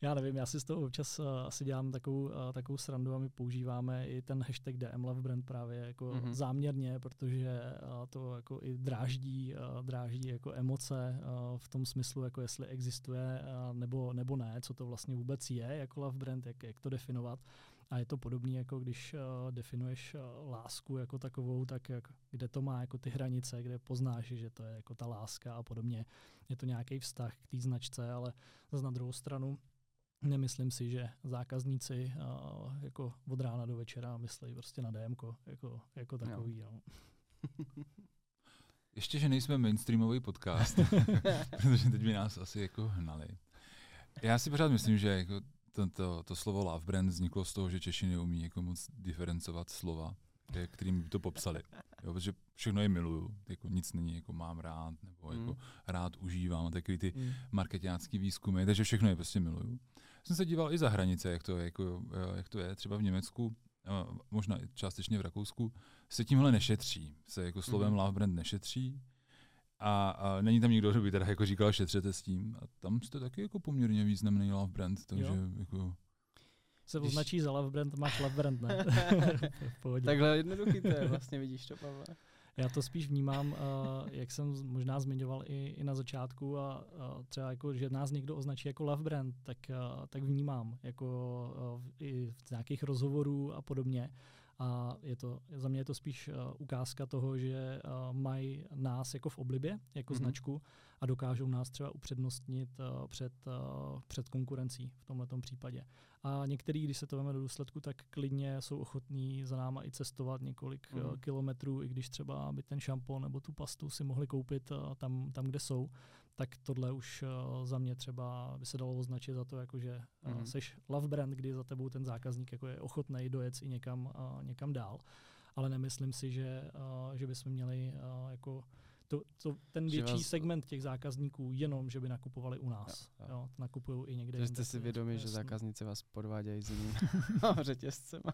Já nevím, já si z toho občas uh, asi dělám takovou, uh, takovou srandu a my používáme i ten hashtag DM Love Brand právě jako mm-hmm. záměrně, protože uh, to jako i dráždí, uh, dráždí jako emoce uh, v tom smyslu, jako jestli existuje uh, nebo, nebo ne, co to vlastně vůbec je jako Love Brand, jak, jak to definovat. A je to podobné, jako když uh, definuješ uh, lásku jako takovou, tak jak, kde to má jako ty hranice, kde poznáš, že to je jako ta láska a podobně. Je to nějaký vztah k té značce, ale zase na druhou stranu nemyslím si, že zákazníci uh, jako od rána do večera myslí prostě na DM jako, jako takový. No. Ještě, že nejsme mainstreamový podcast, protože teď by nás asi jako hnali. Já si pořád myslím, že jako to, to, to slovo love brand vzniklo z toho, že Češi neumí jako moc diferencovat slova, kterým by to popsali. Jo, protože všechno je miluju, jako nic není jako mám rád, nebo jako mm. rád užívám, takový ty mm. marketácký výzkumy, takže všechno je prostě miluju. Jsem se díval i za hranice, jak to, je, jako, jak to je, třeba v Německu, možná i částečně v Rakousku, se tímhle nešetří, se jako slovem mm. love brand nešetří, a, a není tam nikdo, kdo by teda jako říkal, šetřete s tím. A tam jste taky jako poměrně významný love brand, takže jo. jako... Se označí za love brand, máš love brand, ne? Takhle jednoduchý to je, vlastně vidíš to, Pavle. Já to spíš vnímám, uh, jak jsem možná zmiňoval i, i na začátku, a uh, třeba jako, že nás někdo označí jako love brand, tak, uh, tak vnímám jako uh, i v nějakých rozhovorů a podobně. A je to, za mě je to spíš uh, ukázka toho, že uh, mají nás jako v oblibě, jako mm-hmm. značku a dokážou nás třeba upřednostnit uh, před, uh, před konkurencí v tomto případě. A některý, když se to veme do důsledku, tak klidně jsou ochotní za náma i cestovat několik mm. uh, kilometrů, i když třeba by ten šampon nebo tu pastu si mohli koupit uh, tam, tam, kde jsou tak tohle už uh, za mě třeba by se dalo označit za to, jako že mm. seš love brand, kdy za tebou ten zákazník jako je ochotný dojet i někam, uh, někam dál. Ale nemyslím si, že, že bychom měli jako to, to, ten větší vás... segment těch zákazníků jenom, že by nakupovali u nás. Jo, jo. Nakupují i někde. Že jste si vědomi, že zákazníci vás podvádějí s jinými řetězcema.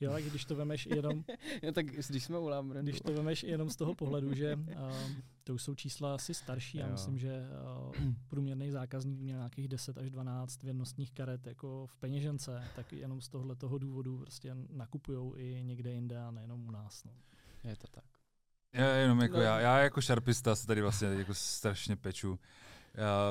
Jo, tak když to vemeš jenom... no, tak když jsme u Lambrandu. Když to vemeš jenom z toho pohledu, že uh, to už jsou čísla asi starší, já myslím, že uh, průměrný zákazník měl nějakých 10 až 12 věrnostních karet jako v peněžence, tak jenom z tohle toho důvodu prostě nakupují i někde jinde a nejenom u nás. No. Je to tak. Já jenom jako no. já, já jako šarpista se tady vlastně jako strašně peču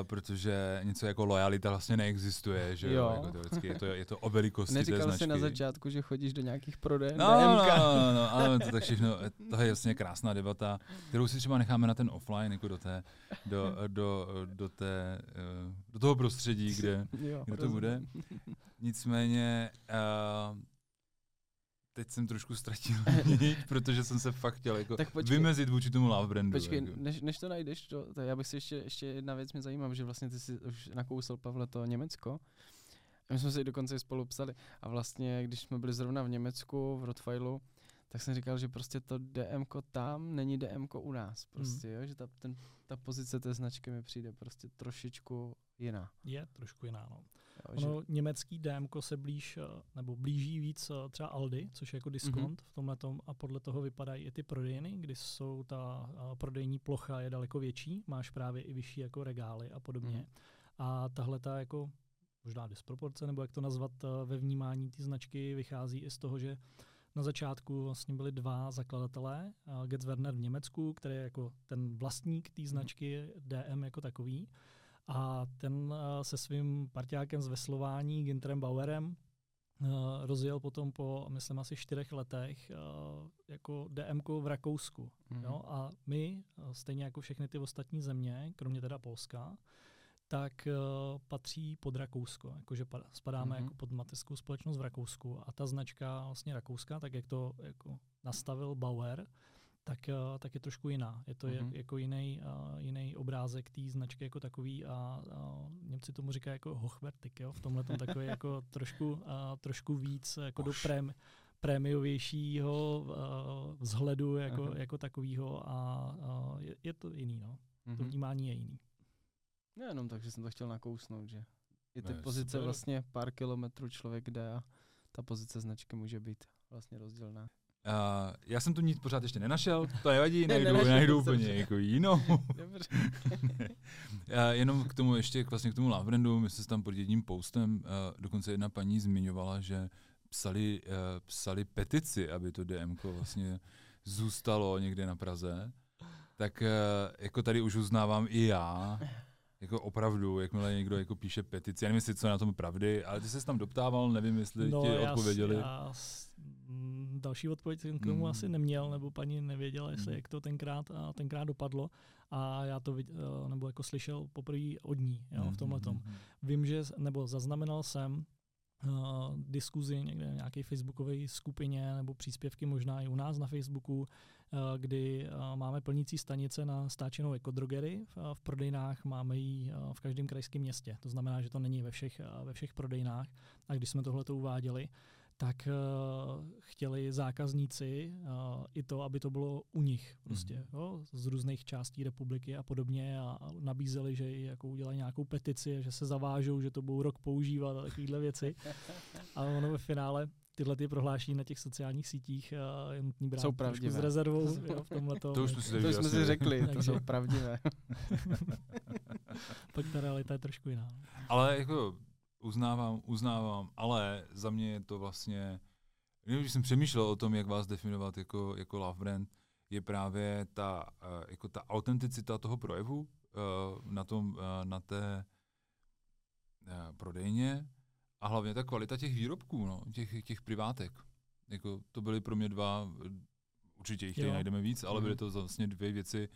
protože něco jako lojalita vlastně neexistuje, že jo, jako teoreticky je to, je to o velikosti Neříkal té značky. jsi na začátku, že chodíš do nějakých prodejen no, no, no, no, ano, to tak všechno, to je jasně krásná debata, kterou si třeba necháme na ten offline, jako do té, do, do, do, té, eh, do toho prostředí, kde, jo, kde to bude. Nicméně uh, teď jsem trošku ztratil protože jsem se fakt chtěl jako tak počkej, vymezit vůči tomu love brandu. Počkej, jako. než, než to najdeš, to, to, já bych si ještě, ještě jedna věc mě zajímá, že vlastně ty jsi už nakousl, Pavle, to Německo. My jsme si dokonce spolu psali. A vlastně, když jsme byli zrovna v Německu, v Rottweilu, tak jsem říkal, že prostě to DM tam není DM u nás. Prostě, mm. jo, že ta, ten, ta pozice té značky mi přijde prostě trošičku jiná. Je trošku jiná, no. Jo, ono, že... německý DM se blíž, eh, nebo blíží víc eh, třeba Aldi, což je jako diskont mm-hmm. v tomhle tom a podle toho vypadají i ty prodejny, kdy jsou ta uh, prodejní plocha je daleko větší, máš právě i vyšší jako regály a podobně. Mm. A tahle ta jako možná disproporce, nebo jak to nazvat ve vnímání té značky, vychází i z toho, že na začátku vlastně byli dva zakladatelé, Getz Werner v Německu, který je jako ten vlastník té mhm. značky DM jako takový, a ten eh, se svým partiákem z veslování, Ginterem Bauerem, eh, rozjel potom po, myslím, asi čtyřech letech eh, jako DMK v Rakousku. Mm-hmm. Jo? A my, stejně jako všechny ty ostatní země, kromě teda Polska, tak uh, patří pod Rakousko, jakože spadáme mm-hmm. jako pod mateřskou společnost v Rakousku a ta značka vlastně Rakouska, tak jak to jako nastavil Bauer, tak, uh, tak je trošku jiná. Je to mm-hmm. je, jako jiný, uh, jiný obrázek té značky jako takový a uh, Němci tomu říkají jako hochvertik, jo? v tomhle tom takový jako trošku, uh, trošku víc jako do prém, prémiovějšího uh, vzhledu jako, jako takového a uh, je, je to jiný. No. Mm-hmm. To mhm. vnímání je jiný. Ne, jenom tak, že jsem to chtěl nakousnout, že i ty ne, pozice super. vlastně pár kilometrů člověk jde a ta pozice značky může být vlastně rozdílná. Uh, já jsem tu nic pořád ještě nenašel, to nevadí, najdu, Nenašel, najdu úplně jako jinou. Uh, jenom k tomu ještě, k vlastně k tomu Love Brandu, my jsme se tam pod jedním postem, uh, dokonce jedna paní zmiňovala, že psali, uh, psali petici, aby to DMK vlastně zůstalo někde na Praze. Tak uh, jako tady už uznávám i já, jako opravdu, jakmile někdo jako píše petici, já nevím, jestli co je na tom pravdy, ale ty jsi se tam doptával, nevím, jestli No, ti odpověděli. Já, další odpověď jsem k tomu Mm. asi neměl, nebo paní nevěděla, jestli Mm. jak to tenkrát, a tenkrát dopadlo. A já to vid, eh, nebo jako slyšel poprvé od ní jo, v tomhle tom. Mhm. Vím, že, nebo zaznamenal jsem uh, diskuzi někde v nějaké facebookové skupině nebo příspěvky možná i u nás na Facebooku, uh, kdy uh, máme plnící stanice na stáčenou ekodrogery. V, v prodejnách máme ji uh, v každém krajském městě. To znamená, že to není ve všech, uh, ve všech prodejnách. A když jsme tohle to uváděli, tak uh, chtěli zákazníci uh, i to, aby to bylo u nich prostě, Mhm. jo, z různých částí republiky a podobně a, a nabízeli, že i jako udělají nějakou petici, že se zavážou, že to budou rok používat a takovéhle věci. A ono ve finále tyhle ty prohlášení na těch sociálních sítích uh, je nutný brát Jsou trošku pravdivé. s rezervou jo, v tomhle To už jsme si To jsme si řekli, to jsou pravdivé. Pak ta realita je trošku jiná. Ale jako uznávám, uznávám, ale za mě je to vlastně, když jsem přemýšlel o tom, jak vás definovat jako, jako love brand, je právě ta, uh, jako ta autenticita toho projevu uh, na, tom, uh, na té prodejně a hlavně ta kvalita těch výrobků, no, těch, těch privátek. Jako, to byly pro mě dva, eh, určitě jich tady najdeme víc, ale Mhm. byly to vlastně dvě věci,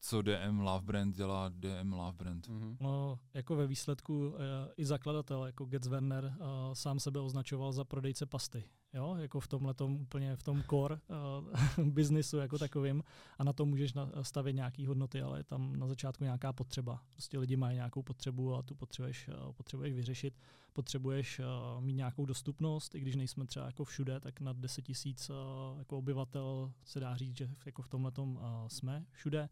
co DM Love Brand dělá DM Love Brand. Mhm. No, jako ve výsledku e, i zakladatel, jako Getz Werner, e, sám sebe označoval za prodejce pasty. Jo, jako v tomhle úplně v tom core e, biznisu jako takovým a na to můžeš stavět nějaký hodnoty, ale je tam na začátku nějaká potřeba. Prostě lidi mají nějakou potřebu a tu potřebuješ, potřebuješ vyřešit. Potřebuješ mít nějakou dostupnost, i když nejsme třeba jako všude, tak nad 10 tisíc jako obyvatel se dá říct, že jako v tomhle jsme všude.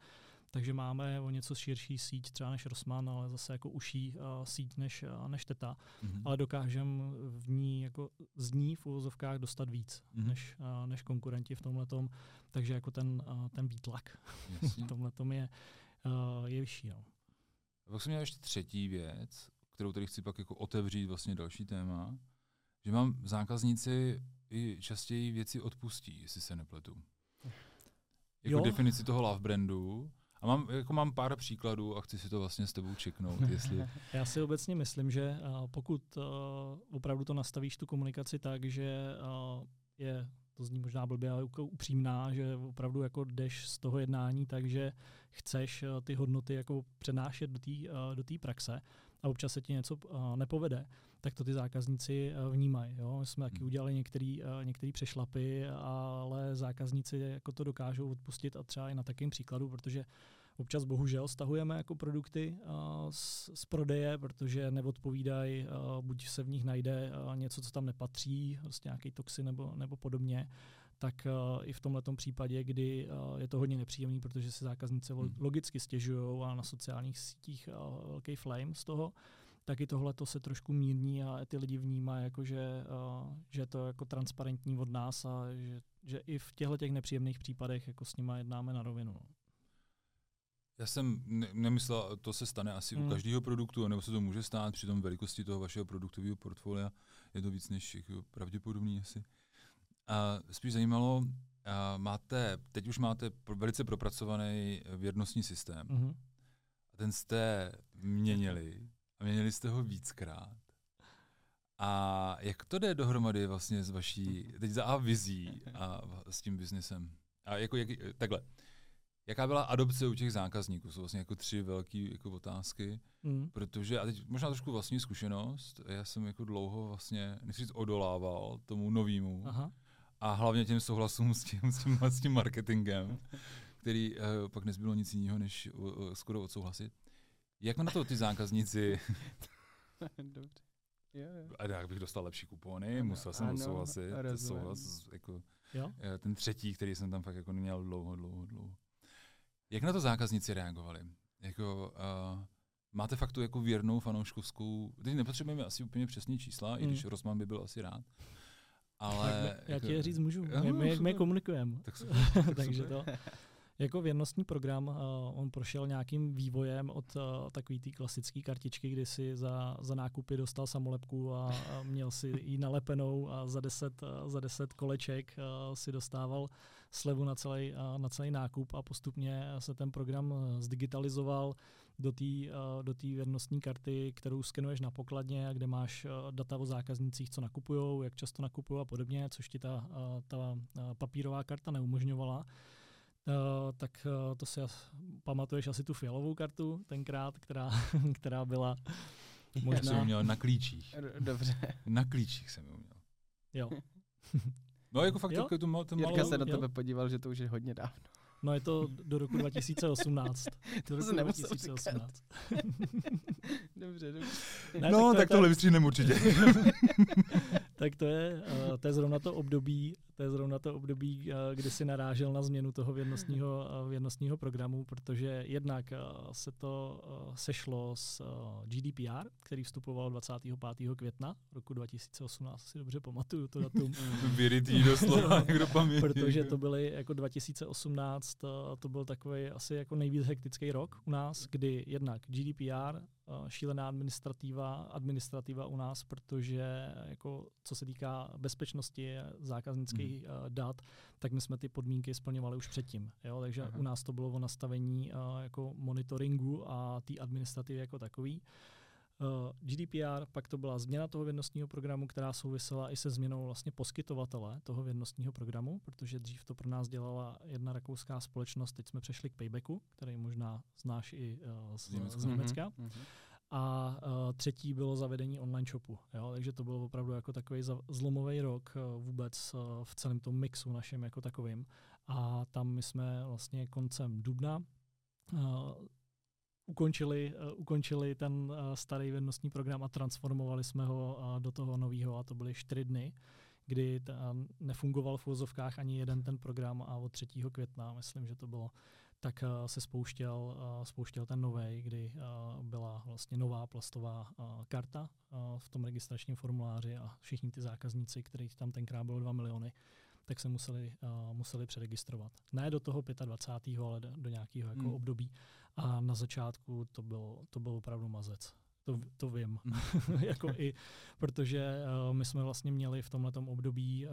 Takže máme o něco širší síť třeba než Rossmann, ale zase jako uší uh, síť než, uh, než Teta. Mhm. Ale dokážeme v ní jako z ní v uvozovkách dostat víc Mhm. než, uh, než konkurenti v tomhle Takže jako ten, uh, ten výtlak v tomhle je, uh, je vyšší. No. A pak jsem měl ještě třetí věc, kterou tady chci pak jako otevřít vlastně další téma, že mám zákazníci i častěji věci odpustí, jestli se nepletu. Jako Jo. definici toho love brandu. A mám, jako mám pár příkladů a chci si to vlastně s tebou čeknout, jestli... Já si obecně myslím, že uh, pokud uh, opravdu to nastavíš tu komunikaci tak, že uh, je, to zní možná blbě, ale jako upřímná, že opravdu jako jdeš z toho jednání tak, že chceš ty hodnoty jako přenášet do té do té praxe a občas se ti něco uh, nepovede, tak to ty zákazníci uh, vnímají. Jo? My jsme taky Hmm. udělali uh, některý přešlapy, ale zákazníci jako to dokážou odpustit a třeba i na takém příkladu, protože Občas bohužel stahujeme jako produkty z, z prodeje, protože neodpovídají, buď se v nich najde něco, co tam nepatří, prostě nějaký toxin nebo, nebo podobně, tak uh, i v tomhle případě, kdy uh, je to hodně nepříjemný, protože si zákazníci Hmm. logicky stěžují a na sociálních sítích uh, velký flame z toho, tak i tohle to se trošku mírní a ty lidi vnímají, jako že, uh, že je to jako transparentní od nás a že, že i v těchto těch nepříjemných případech jako s nima jednáme na rovinu. No. Já jsem ne- nemyslel, to se stane asi Hmm. u každého produktu, nebo se to může stát při tom velikosti toho vašeho produktového portfolia. Je to víc než jako pravděpodobný asi. A spíš zajímalo, a máte, teď už máte velice propracovaný věrnostní systém. Mm-hmm. A ten jste měnili a měnili jste ho víckrát. A jak to jde dohromady vlastně s vaší, teď za A vizí a s tím biznesem? A jako jak, takhle, jaká byla adopce u těch zákazníků? Jsou vlastně jako tři velké jako otázky, Mm. protože, a teď možná trošku vlastní zkušenost, já jsem jako dlouho vlastně, nechci říct odolával tomu novému Aha. A hlavně těm souhlasům s tím, s tím, s tím marketingem, který uh, pak nezbylo nic jiného, než uh, skoro odsouhlasit. Jak na to ty zákazníci, Dobře. Jo, jo. a jak bych dostal lepší kupony, Ano, musel jsem ano, odsouhlasit, souhlas, jako, Jo? eh, ten třetí, který jsem tam fakt jako neměl dlouho, dlouho, dlouho. Jak na to zákazníci reagovali? Jako, uh, máte fakt tu jako věrnou fanouškovskou, teď nepotřebujeme asi úplně přesné čísla, i když Mm. Rosman by byl asi rád, Ale... Já jako- ti je říct můžu, my, my, my komunikujeme. Tak super, tak Takže super. to, jako věrnostní program, uh, on prošel nějakým vývojem od uh, takové té klasické kartičky, kdy si za, za nákupy dostal samolepku a, a měl si ji nalepenou a za 10, uh, za 10 koleček uh, si dostával slevu na celý, uh, na celý nákup a postupně se ten program uh, zdigitalizoval do té uh, do té věrnostní karty, kterou skenuješ na pokladně, a kde máš uh, data o zákaznících, co nakupují, jak často nakupují a podobně, což ti ta, uh, ta papírová karta neumožňovala. Uh, tak uh, to si as- pamatuješ asi tu fialovou kartu tenkrát, která, která byla Já jsem možná... měl na klíčích. Dobře. Na klíčích jsem ji měl. Jo. No jako fakt Jo. tu, mal, tu Jirka malou... se na jo. tebe podíval, že to už je hodně dávno. No je to do roku 2018. Do To roku se nemusel 2018. Dobře, dobře. Ne, No, to je tak ta- tohle vystříhneme určitě. tak to je, uh, to je zrovna to období, to je zrovna to období, uh, kdy si narážel na změnu toho věrnostního, uh, věrnostního programu, protože jednak uh, se to sešlo s GDPR, který vstupoval 25. května roku 2018, si dobře pamatuju to datum. Vyrytý doslova, někdo paměti. protože to byly jako 2018, uh, to byl takový asi jako nejvíc hektický rok u nás, kdy jednak GDPR, šílená administrativa, administrativa u nás, protože jako co se týká bezpečnosti zákaznických Hmm. uh, dat, tak my jsme ty podmínky splňovali už předtím. Jo? Takže Aha. u nás to bylo o nastavení uh, jako monitoringu a té administrativy jako takový. Uh, GDPR, pak to byla změna toho věrnostního programu, která souvisela i se změnou vlastně poskytovatele toho věrnostního programu, protože dřív to pro nás dělala jedna rakouská společnost, teď jsme přešli k Paybacku, který možná znáš i uh, z, Z Německa. z Německa. Mhm, mhm. A uh, třetí bylo zavedení online shopu. Jo? Takže to byl opravdu jako takový zlomový rok uh, vůbec uh, v celém tom mixu našem jako takovým. A tam my jsme vlastně koncem dubna uh, ukončili, uh, ukončili ten uh, starý věrnostní program a transformovali jsme ho uh, do toho nového a to byly čtyři dny, kdy ta, nefungoval v úvozovkách ani jeden ten program a od 3. května, myslím, že to bylo, tak uh, se spouštěl, uh, spouštěl ten nový, kdy uh, byla vlastně nová plastová karta v tom registračním formuláři a všichni ty zákazníci, kterých tam tenkrát bylo 2 miliony, tak se museli, uh, museli přeregistrovat. Ne do toho 25. ale do, nějakého jako Hmm. období. A na začátku to byl, to byl opravdu mazec. To, to vím. Hmm. jako i, protože uh, my jsme vlastně měli v tomhle období uh,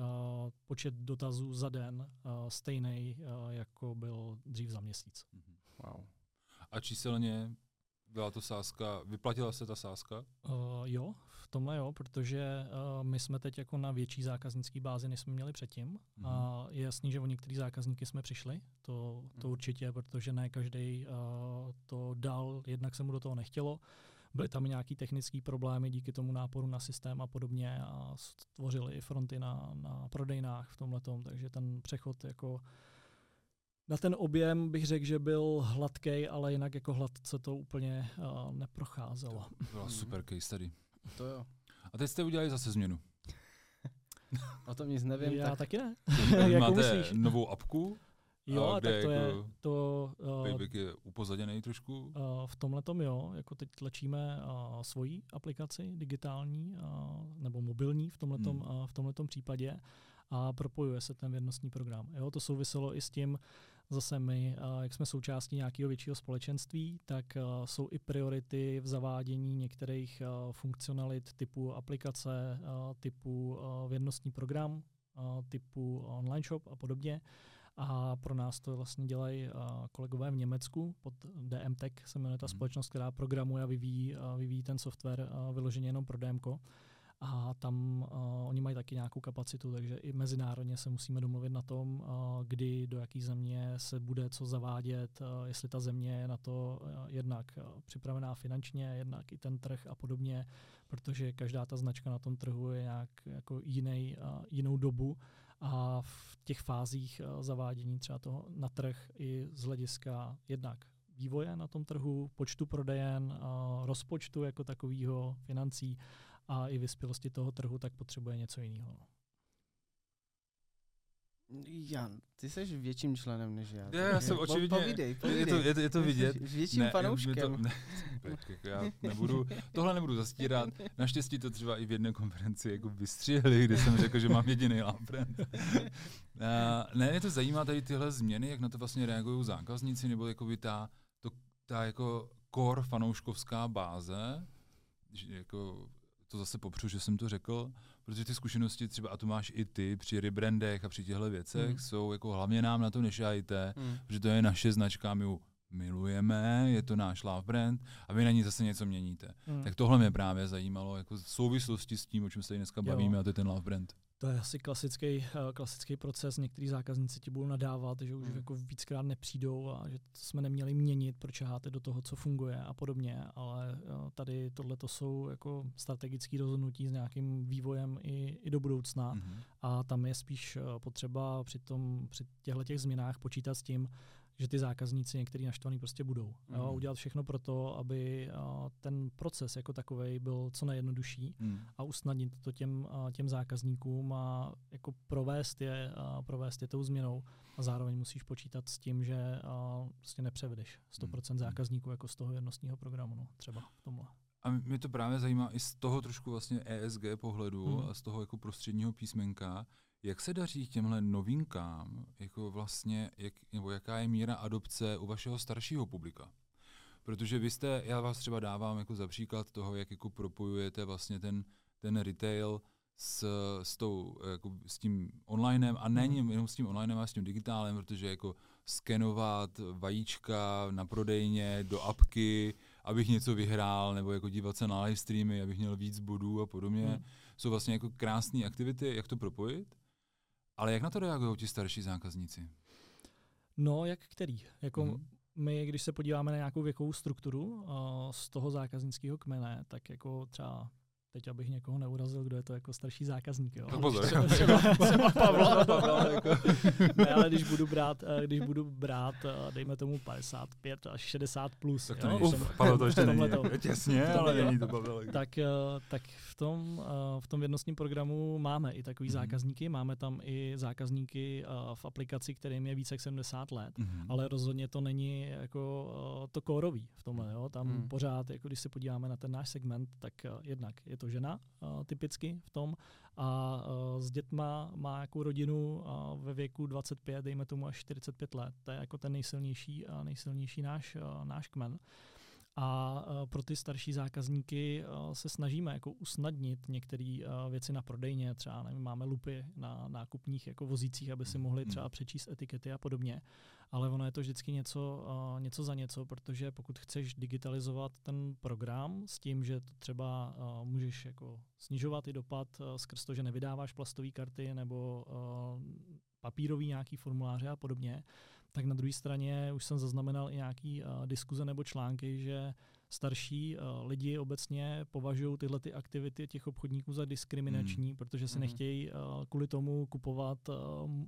počet dotazů za den uh, stejný, uh, jako byl dřív za měsíc. Wow. A číselně byla to sázka, vyplatila se ta sázka? Uh, jo, v tomhle jo, protože uh, my jsme teď jako na větší zákaznický bázi, než jsme měli předtím. Mhm. A je jasný, že o některý zákazníky jsme přišli, to, to Mhm. určitě, protože ne každý uh, to dal, jednak se mu do toho nechtělo. Byly tam nějaký technické problémy díky tomu náporu na systém a podobně a stvořili i fronty na, na prodejnách v tomhle takže ten přechod jako na ten objem bych řekl, že byl hladký, ale jinak jako hladce to úplně uh, neprocházelo. To byla Mhm. super case tady. To jo. A teď jste udělali zase změnu. O tom nic nevím, Já tak taky ne. Máte myslíš? novou apku, Jo, a tak to je jako to uh, Payback je upozaděný trošku. Uh, v tomhle tom jo, jako teď tlačíme uh, svoji aplikaci digitální uh, nebo mobilní v tomhle Hmm. uh, v tomhletom případě a propojuje se ten věrnostní program. Jo, to souviselo i s tím, zase my, uh, jak jsme součástí nějakého většího společenství, tak uh, jsou i priority v zavádění některých uh, funkcionalit typu aplikace, uh, typu uh, věrnostní program, uh, typu online shop a podobně. A pro nás to vlastně dělají kolegové v Německu, pod DM Tech se jmenuje ta Mhm. společnost, která programuje a vyvíjí, vyvíjí ten software vyloženě jenom pro DMko. A tam uh, oni mají taky nějakou kapacitu, takže i mezinárodně se musíme domluvit na tom, uh, kdy, do jaký země se bude co zavádět, uh, jestli ta země je na to uh, jednak uh, připravená finančně, jednak i ten trh a podobně, protože každá ta značka na tom trhu je nějak jako jiný, uh, jinou dobu a v těch fázích uh, zavádění třeba toho na trh i z hlediska jednak vývoje na tom trhu, počtu prodejen, uh, rozpočtu jako takového, financí a i vyspělosti toho trhu, tak potřebuje něco jiného. Jan, ty jsi větším členem než já. Já, já jsem očividně, Povídej, povídej. je to, je to, je to vidět. Větším Ne, fanouškem. To, ne, jako já nebudu, tohle nebudu zastírat. Naštěstí to třeba i v jedné konferenci jako vystřihli, kdy jsem řekl, že mám jediný. Uh, ne, mě to zajímá tady tyhle změny, jak na to vlastně reagují zákazníci, nebo jakoby ta, to, ta jako core fanouškovská báze, jako to zase popřu, že jsem to řekl, protože ty zkušenosti třeba, a to máš i ty při rebrandech a při těchto věcech, Mhm. jsou jako hlavně nám na to nešajte, Hmm. protože to je naše značka, my ji milujeme, je to náš love brand a vy na ní zase něco měníte. Hmm. Tak tohle mě právě zajímalo, jako v souvislosti s tím, o čem se dneska Jo. bavíme, a to je ten love brand. To je asi klasický, eh, klasický proces. Některý zákazníci ti budou nadávat, že už Hmm. jako víckrát nepřijdou a že to jsme neměli měnit, proč háte do toho, co funguje a podobně. Ale eh, tady tohle to jsou jako strategické rozhodnutí s nějakým vývojem i, i do budoucna. Mhm. A tam je spíš eh, potřeba při, tom, při těchto těch změnách počítat s tím, že ty zákazníci některý naštvaný prostě budou. Jo, Mhm. udělat všechno pro to, aby ten proces jako takový byl co nejjednodušší Mm. a usnadnit to těm, a, těm zákazníkům a jako provést je, a provést je tou změnou. A zároveň musíš počítat s tím, že a, prostě nepřevedeš 100% Hmm. zákazníků jako z toho jednostního programu, no, třeba v tomhle. A mě to právě zajímá i z toho trošku vlastně ESG pohledu Mhm. a z toho jako prostředního písmenka, jak se daří těmhle novinkám, jako vlastně, jak, nebo jaká je míra adopce u vašeho staršího publika? Protože vy jste, já vás třeba dávám jako za příklad toho, jak jako propojujete vlastně ten, ten retail s, s, tou, jako s tím onlinem a není jenom s tím onlinem, ale s tím digitálem, protože jako skenovat vajíčka na prodejně do apky, abych něco vyhrál, nebo jako dívat se na live streamy, abych měl víc bodů a podobně. Hmm. Jsou vlastně jako krásné aktivity, jak to propojit, ale jak na to reagují ti starší zákazníci? No, jak který? Jako Mhm. my, když se podíváme na nějakou věkovou strukturu a, z toho zákaznického kmene, tak jako třeba teď abych někoho neurazil, kdo je to jako starší zákazník. Jo. Pozor. Třeba, třeba, třeba Pavla. Pavla, jako. ne, ale když budu brát, eh, když budu brát, eh, dejme tomu 55 až 60 plus. Tak to jo, tom- Pavel to ještě není. těsně, ale není to Pavel. jako. tak, eh, tak v tom, v tom vědnostním programu máme i takový Mhm. zákazníky, máme tam i zákazníky v aplikaci, kterým je více jak 70 let, Mhm. ale rozhodně to není jako to kórový v tomhle. Jo? Tam hmm. pořád, jako když se podíváme na ten náš segment, tak jednak je to žena uh, typicky v tom a s dětma má jako rodinu ve věku 25, dejme tomu až 45 let. To je jako ten nejsilnější, nejsilnější náš, náš kmen. A pro ty starší zákazníky se snažíme jako usnadnit některé věci na prodejně, třeba nevím, máme lupy na nákupních jako vozících, aby si mohli Hmm. třeba přečíst etikety a podobně. Ale ono je to vždycky něco, uh, něco za něco, protože pokud chceš digitalizovat ten program s tím, že to třeba uh, můžeš jako snižovat i dopad uh, skrz to, že nevydáváš plastové karty nebo uh, papírový nějaký formuláře a podobně, tak na druhé straně už jsem zaznamenal i nějaký uh, diskuze nebo články, že starší uh, lidi obecně považují tyhle ty aktivity těch obchodníků za diskriminační, hmm. protože si Mhm. nechtějí uh, kvůli tomu kupovat uh,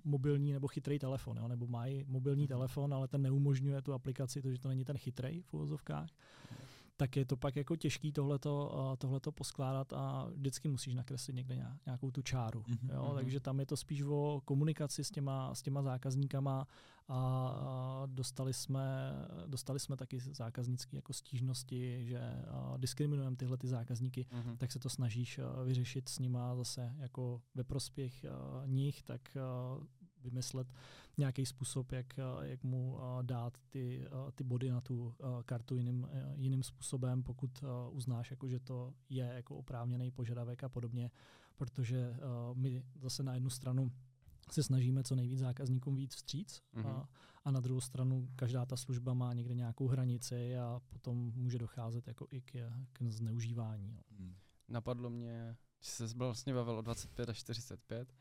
mobilní nebo chytrý telefon, jo? nebo mají mobilní Mhm. telefon, ale ten neumožňuje tu aplikaci, to, že to není ten chytrý v uvozovkách tak je to pak jako těžký tohleto, uh, tohleto poskládat a vždycky musíš nakreslit někde nějak- nějakou tu čáru. Mhm, Jo? mhm. Takže tam je to spíš o komunikaci s těma, s těma zákazníkama a, dostali, jsme, dostali jsme taky zákaznické jako stížnosti, že uh, diskriminujeme tyhle ty zákazníky, Mhm. tak se to snažíš uh, vyřešit s nima zase jako ve prospěch nich, tak vymyslet nějaký způsob, jak, uh, jak mu uh, dát ty, uh, ty body na tu kartu jiným, jiným způsobem, pokud uznáš, jako, že to je jako oprávněný požadavek a podobně, protože my zase na jednu stranu se snažíme co nejvíc zákazníkům víc vstříc Mhm. a, a na druhou stranu každá ta služba má někde nějakou hranici a potom může docházet jako i k, k zneužívání. Jo. Hmm. Napadlo mě, že se vlastně bavil o 25 až 45.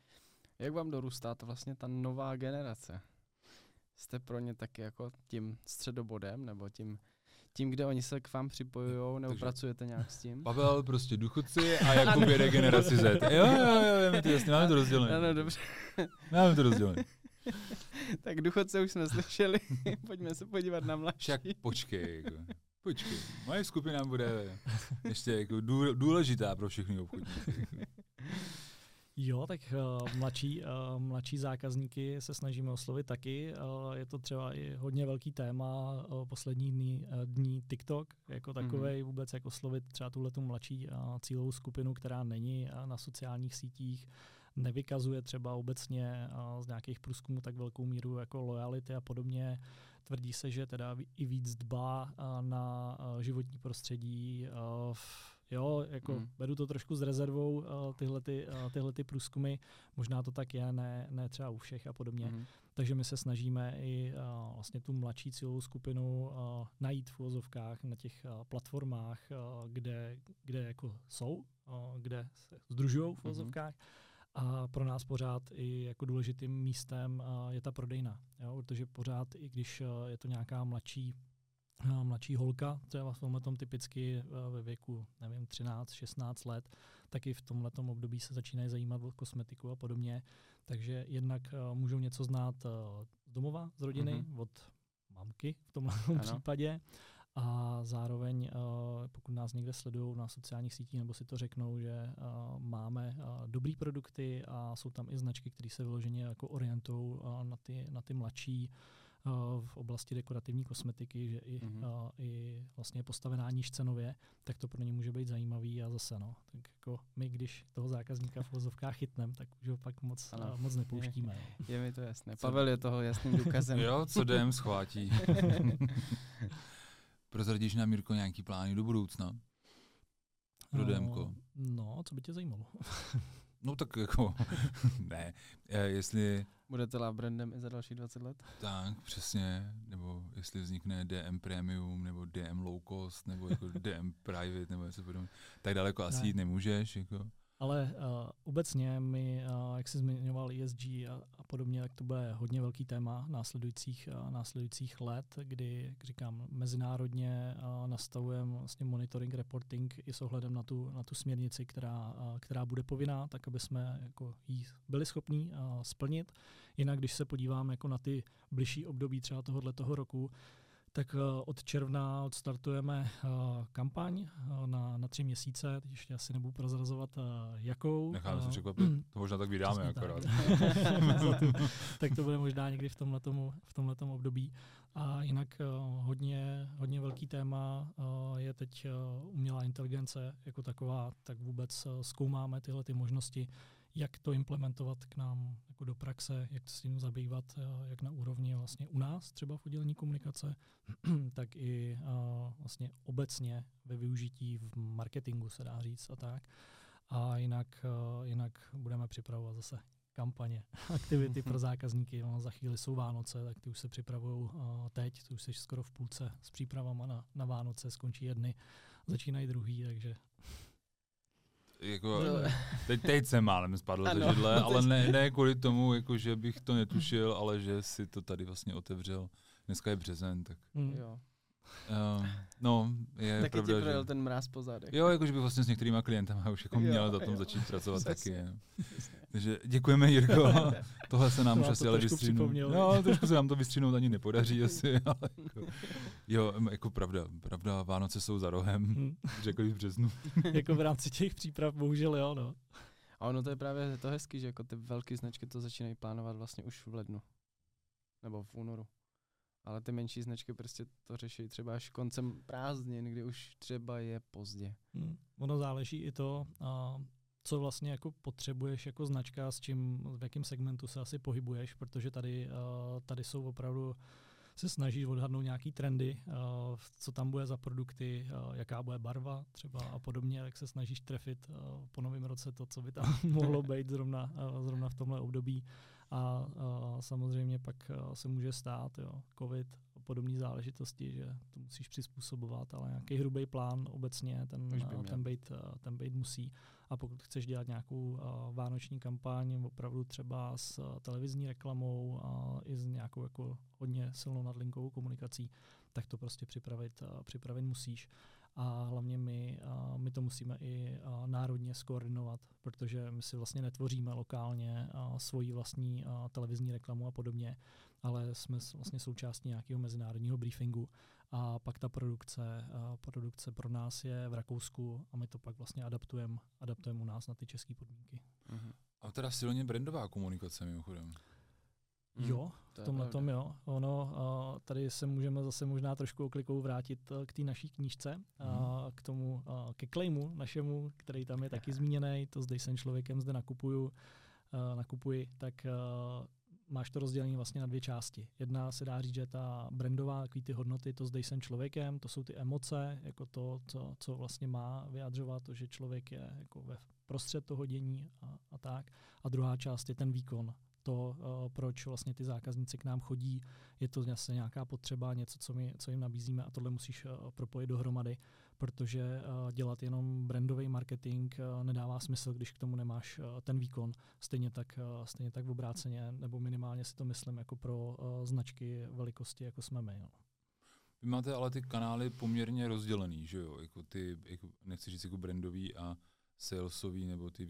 Jak vám dorůstá to vlastně ta nová generace? Jste pro ně taky jako tím středobodem, nebo tím, tím kde oni se k vám připojují, nebo Takže- pracujete nějak s tím? Pavel prostě důchodci a Jakub jede generaci Z. Jo, jo, jo, jo, to jasně, máme to rozdělené. Ano, dobře. Máme to rozdělené. tak důchodce už jsme slyšeli, pojďme se podívat na mladší. Však počkej, jako. počkej. Moje skupina bude ještě jako dů- důležitá pro všechny obchodníky. Jo, tak uh, mladší, uh, mladší zákazníky se snažíme oslovit taky. Uh, je to třeba i hodně velký téma uh, poslední dní, uh, dní TikTok jako takový, mm-hmm. vůbec jak oslovit třeba tuhle tu mladší uh, cílovou skupinu, která není uh, na sociálních sítích, nevykazuje třeba obecně uh, z nějakých průzkumů tak velkou míru jako lojality a podobně. Tvrdí se, že teda i víc dbá na životní prostředí, Jo, jako mm. beru to trošku s rezervou, tyhle, ty, tyhle ty průzkumy. Možná to tak je, ne, ne třeba u všech a podobně. Mm. Takže my se snažíme i vlastně tu mladší cílovou skupinu najít v úvozovkách na těch platformách, kde, kde jako jsou, kde se združují v úvozovkách. Mm. A pro nás pořád i jako důležitým místem je ta prodejna, jo? protože pořád, i když uh, je to nějaká mladší mladší holka, třeba v tomhle typicky eh, ve věku, nevím, 13, 16 let, taky v tomhle období se začínají zajímat o kosmetiku a podobně. Takže jednak můžou něco znát z domova, z rodiny, mm-hmm. od mamky v tomhle případě. A zároveň, uh, pokud nás někde sledují na sociálních sítích nebo si to řeknou, že uh, máme uh, dobrý produkty a jsou tam i značky, které se vyloženě jako orientují na, ty, na ty mladší, v oblasti dekorativní kosmetiky, že i, mm-hmm. a, i vlastně postavená níž cenově, tak to pro ně může být zajímavý a zase no, tak jako my, když toho zákazníka v vozovkách chytneme, tak už ho pak moc, a, moc nepouštíme. Je, no. je mi to jasné. Pavel je toho jasným důkazem. jo, co DM schvátí. Prozradíš nám, Mirko, nějaký plány do budoucna? Pro no, DMko? No, co by tě zajímalo? no tak jako, ne, e, jestli Budete love brandem i za další 20 let? Tak, přesně. Nebo jestli vznikne DM Premium, nebo DM Low Cost, nebo jako DM Private, nebo něco podobného. Tak daleko asi ne. jít nemůžeš. Jako. Ale uh, obecně my, uh, jak jsi zmiňoval ESG a, a podobně, tak to bude hodně velký téma následujících, uh, následujících let, kdy, jak říkám, mezinárodně uh, nastavujeme vlastně monitoring, reporting i s ohledem na tu, na tu směrnici, která, uh, která bude povinná, tak aby jsme jako jí byli schopní uh, splnit. Jinak, když se podívám jako na ty bližší období třeba tohohle toho roku, tak eh, od června odstartujeme eh, kampaň eh, na, na tři měsíce, teď ještě asi nebudu prozrazovat jakou. Necháme se překvapit, to možná tak vydáme akorát. Tak. tak to bude možná někdy v tomhletom, v období. A jinak hodně, hodně velký téma je teď umělá inteligence jako taková, tak vůbec zkoumáme tyhle ty možnosti, jak to implementovat k nám jako do praxe, jak se s tím zabývat, jak na úrovni vlastně u nás, třeba v oddělení komunikace, tak i vlastně obecně ve využití v marketingu se dá říct a tak. A jinak, jinak budeme připravovat zase kampaně, aktivity pro zákazníky. No, za chvíli jsou Vánoce, tak ty už se připravují teď, ty už jsi skoro v půlce s přípravama na, na Vánoce, skončí jedny, začínají druhý, takže jako, teď, teď jsem málem spadl ze židle, ale ne, ne kvůli tomu, jako, že bych to netušil, ale že si to tady vlastně otevřel. Dneska je březen, tak... Mm. Jo. Uh, no, je taky pravda, ti že... ten mráz po zádech. Jo, jakože bych vlastně s některýma klientama už jako měl za tom jo. začít pracovat taky. Jo. Takže děkujeme, Jirko. Tohle se nám už asi ale vystříhnout. No, trošku se nám to vystříhnout ani nepodaří asi, ale jako, jo, jako pravda, pravda, Vánoce jsou za rohem, hmm. řekl v březnu. jako v rámci těch příprav, bohužel jo, no. A ono to je právě to hezký, že jako ty velké značky to začínají plánovat vlastně už v lednu. Nebo v únoru ale ty menší značky prostě to řeší třeba až koncem prázdnin, kdy už třeba je pozdě. Hmm. Ono záleží i to, a co vlastně jako potřebuješ jako značka, s čím, v jakém segmentu se asi pohybuješ, protože tady, tady jsou opravdu se snaží odhadnout nějaký trendy, co tam bude za produkty, jaká bude barva třeba a podobně, jak se snažíš trefit po novém roce to, co by tam mohlo být zrovna, zrovna v tomhle období. A, a samozřejmě pak se může stát, jo, covid a podobné záležitosti, že to musíš přizpůsobovat, ale nějaký hrubý plán obecně ten, ten, být, ten být musí. A pokud chceš dělat nějakou vánoční kampaň, opravdu třeba s televizní reklamou a i s nějakou jako hodně silnou nadlinkovou komunikací, tak to prostě připravit, připravit musíš a hlavně my, a my to musíme i národně skoordinovat, protože my si vlastně netvoříme lokálně svoji vlastní televizní reklamu a podobně, ale jsme vlastně součástí nějakého mezinárodního briefingu a pak ta produkce, produkce pro nás je v Rakousku a my to pak vlastně adaptujeme adaptujem u nás na ty české podmínky. Uh-huh. A teda silně brandová komunikace mimochodem. Hmm, Jo, v tomhle tom jo. Ono, tady se můžeme zase možná trošku oklikou vrátit uh, k té naší knížce, Mhm. k tomu, ke claimu našemu, který tam je taky zmíněný, to zde jsem člověkem, zde nakupuju, uh, nakupuji, tak uh, máš to rozdělení vlastně na dvě části. Jedna se dá říct, že ta brandová, takový ty hodnoty, to zde jsem člověkem, to jsou ty emoce, jako to, co, co vlastně má vyjadřovat, to, že člověk je jako ve prostřed toho dění a, a tak. A druhá část je ten výkon, to, uh, proč vlastně ty zákazníci k nám chodí. Je to zase nějaká potřeba, něco, co, my, co jim nabízíme a tohle musíš uh, propojit dohromady, protože uh, dělat jenom brandový marketing nedává smysl, když k tomu nemáš ten výkon. Stejně tak, stejně tak v obráceně, nebo minimálně si to myslím jako pro značky velikosti, jako jsme my. No. Vy máte ale ty kanály poměrně rozdělený, že jo? Jako ty, jako, nechci říct jako brandový a salesový nebo ty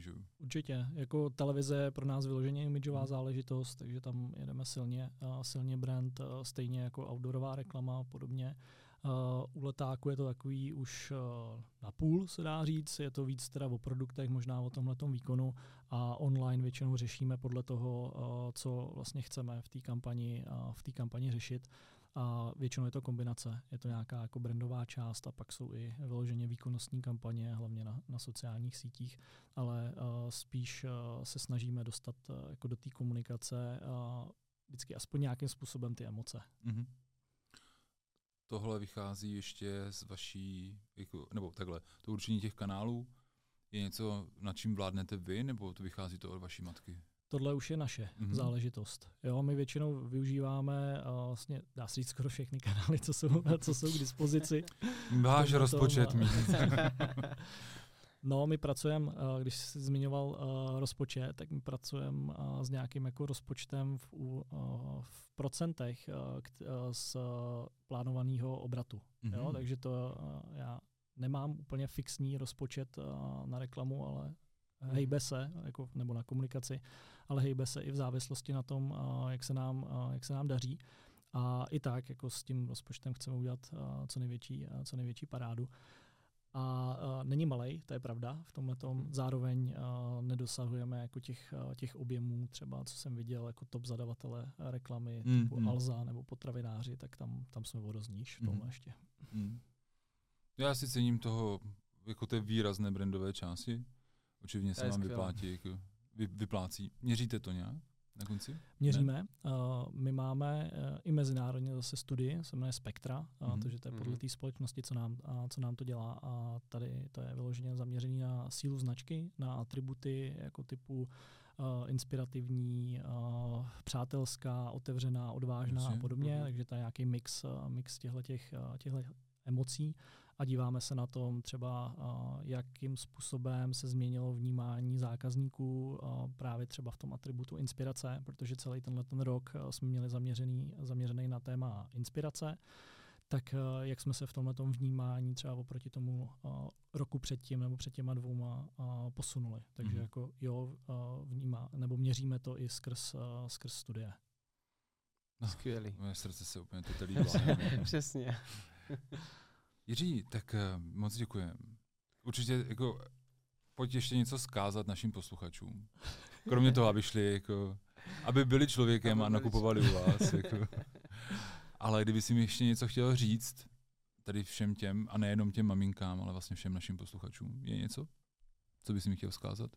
že jo? Určitě. Jako televize je pro nás vyloženě imidžová Mhm. záležitost, takže tam jedeme silně, uh, silně brand, uh, stejně jako outdoorová reklama a podobně. Uh, u letáku je to takový už uh, na půl, se dá říct. Je to víc teda o produktech, možná o tomhletom výkonu a online většinou řešíme podle toho, uh, co vlastně chceme v té kampani, uh, v té kampani řešit. A většinou je to kombinace. Je to nějaká jako brandová část a pak jsou i vyloženě výkonnostní kampaně, hlavně na, na sociálních sítích ale uh, spíš uh, se snažíme dostat uh, jako do té komunikace uh, vždycky aspoň nějakým způsobem ty emoce. Mhm. Tohle vychází ještě z vaší, jako, nebo takhle, to určení těch kanálů je něco, nad čím vládnete vy, nebo to vychází to od vaší matky? Tohle už je naše Mhm. mm-hmm. záležitost. Jo, my většinou využíváme uh, vlastně, dá se říct skoro všechny kanály, co jsou, co jsou k dispozici. Váš rozpočet mít. No, my pracujeme, uh, když jsi zmiňoval uh, rozpočet, tak my pracujeme uh, s nějakým jako rozpočtem v, uh, v procentech uh, k, uh, z plánovaného obratu. Jo, Mhm. takže to uh, já nemám úplně fixní rozpočet uh, na reklamu, ale hejbe se, jako, nebo na komunikaci, ale hejbe se i v závislosti na tom, jak, se nám, jak se nám daří. A i tak jako s tím rozpočtem chceme udělat co největší, co největší parádu. A uh, není malej, to je pravda. V tomhle zároveň uh, nedosahujeme jako těch, uh, těch objemů, třeba co jsem viděl jako top zadavatele reklamy Mm, typu mm. Alza nebo potravináři, tak tam, tam jsme vodozníž v tomhle Mhm. ještě. Mm. Já si cením toho, jako té výrazné brandové části. Očividně To se vám vyplátí, jako, vy, vyplácí. Měříte to nějak na konci? Měříme. Uh, my máme uh, i mezinárodně zase studii, se jmenuje Spektra, uh, Mhm. takže to je podle Mhm. té společnosti, co nám, co nám to dělá. A tady to je vyloženě zaměřený na sílu značky, na atributy jako typu uh, inspirativní, uh, přátelská, otevřená, odvážná Jasně. a podobně. Mhm. Takže to je nějaký mix, uh, mix těchto těchto emocí a díváme se na tom třeba, jakým způsobem se změnilo vnímání zákazníků právě třeba v tom atributu inspirace, protože celý tenhle ten rok jsme měli zaměřený, zaměřený na téma inspirace, tak jak jsme se v tomhle vnímání třeba oproti tomu uh, roku předtím nebo před těma dvouma uh, posunuli. Takže Mhm. jako jo, uh, vnímá, nebo měříme to i skrz, skrz studie. Skvělý. Moje srdce se úplně to líbilo. Přesně. Jiří, tak uh, moc děkujem. Určitě jako, pojď ještě něco zkázat našim posluchačům. Kromě toho, aby šli jako, aby byli člověkem Aby a byli nakupovali u vás. Jako. Ale kdyby si mi ještě něco chtěl říct, tady všem těm, a nejenom těm maminkám, ale vlastně všem našim posluchačům, je něco, co bys mi chtěl vzkázat?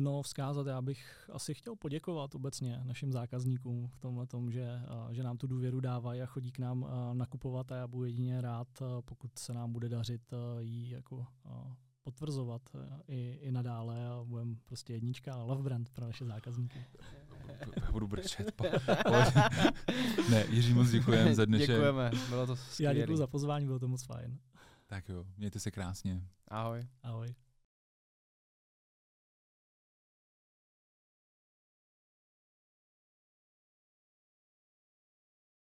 No, vzkázat, já bych asi chtěl poděkovat obecně našim zákazníkům v tomhle tom, že, že nám tu důvěru dávají a chodí k nám nakupovat a já budu jedině rád, pokud se nám bude dařit jí jako potvrzovat i, i nadále a budeme prostě jednička a love brand pro naše zákazníky. Já budu brečet. Po, pojď. ne, Jiří, moc děkujem za dnešek. Děkujeme, bylo to Já skvělé. děkuji za pozvání, bylo to moc fajn. Tak jo, mějte se krásně. Ahoj. Ahoj.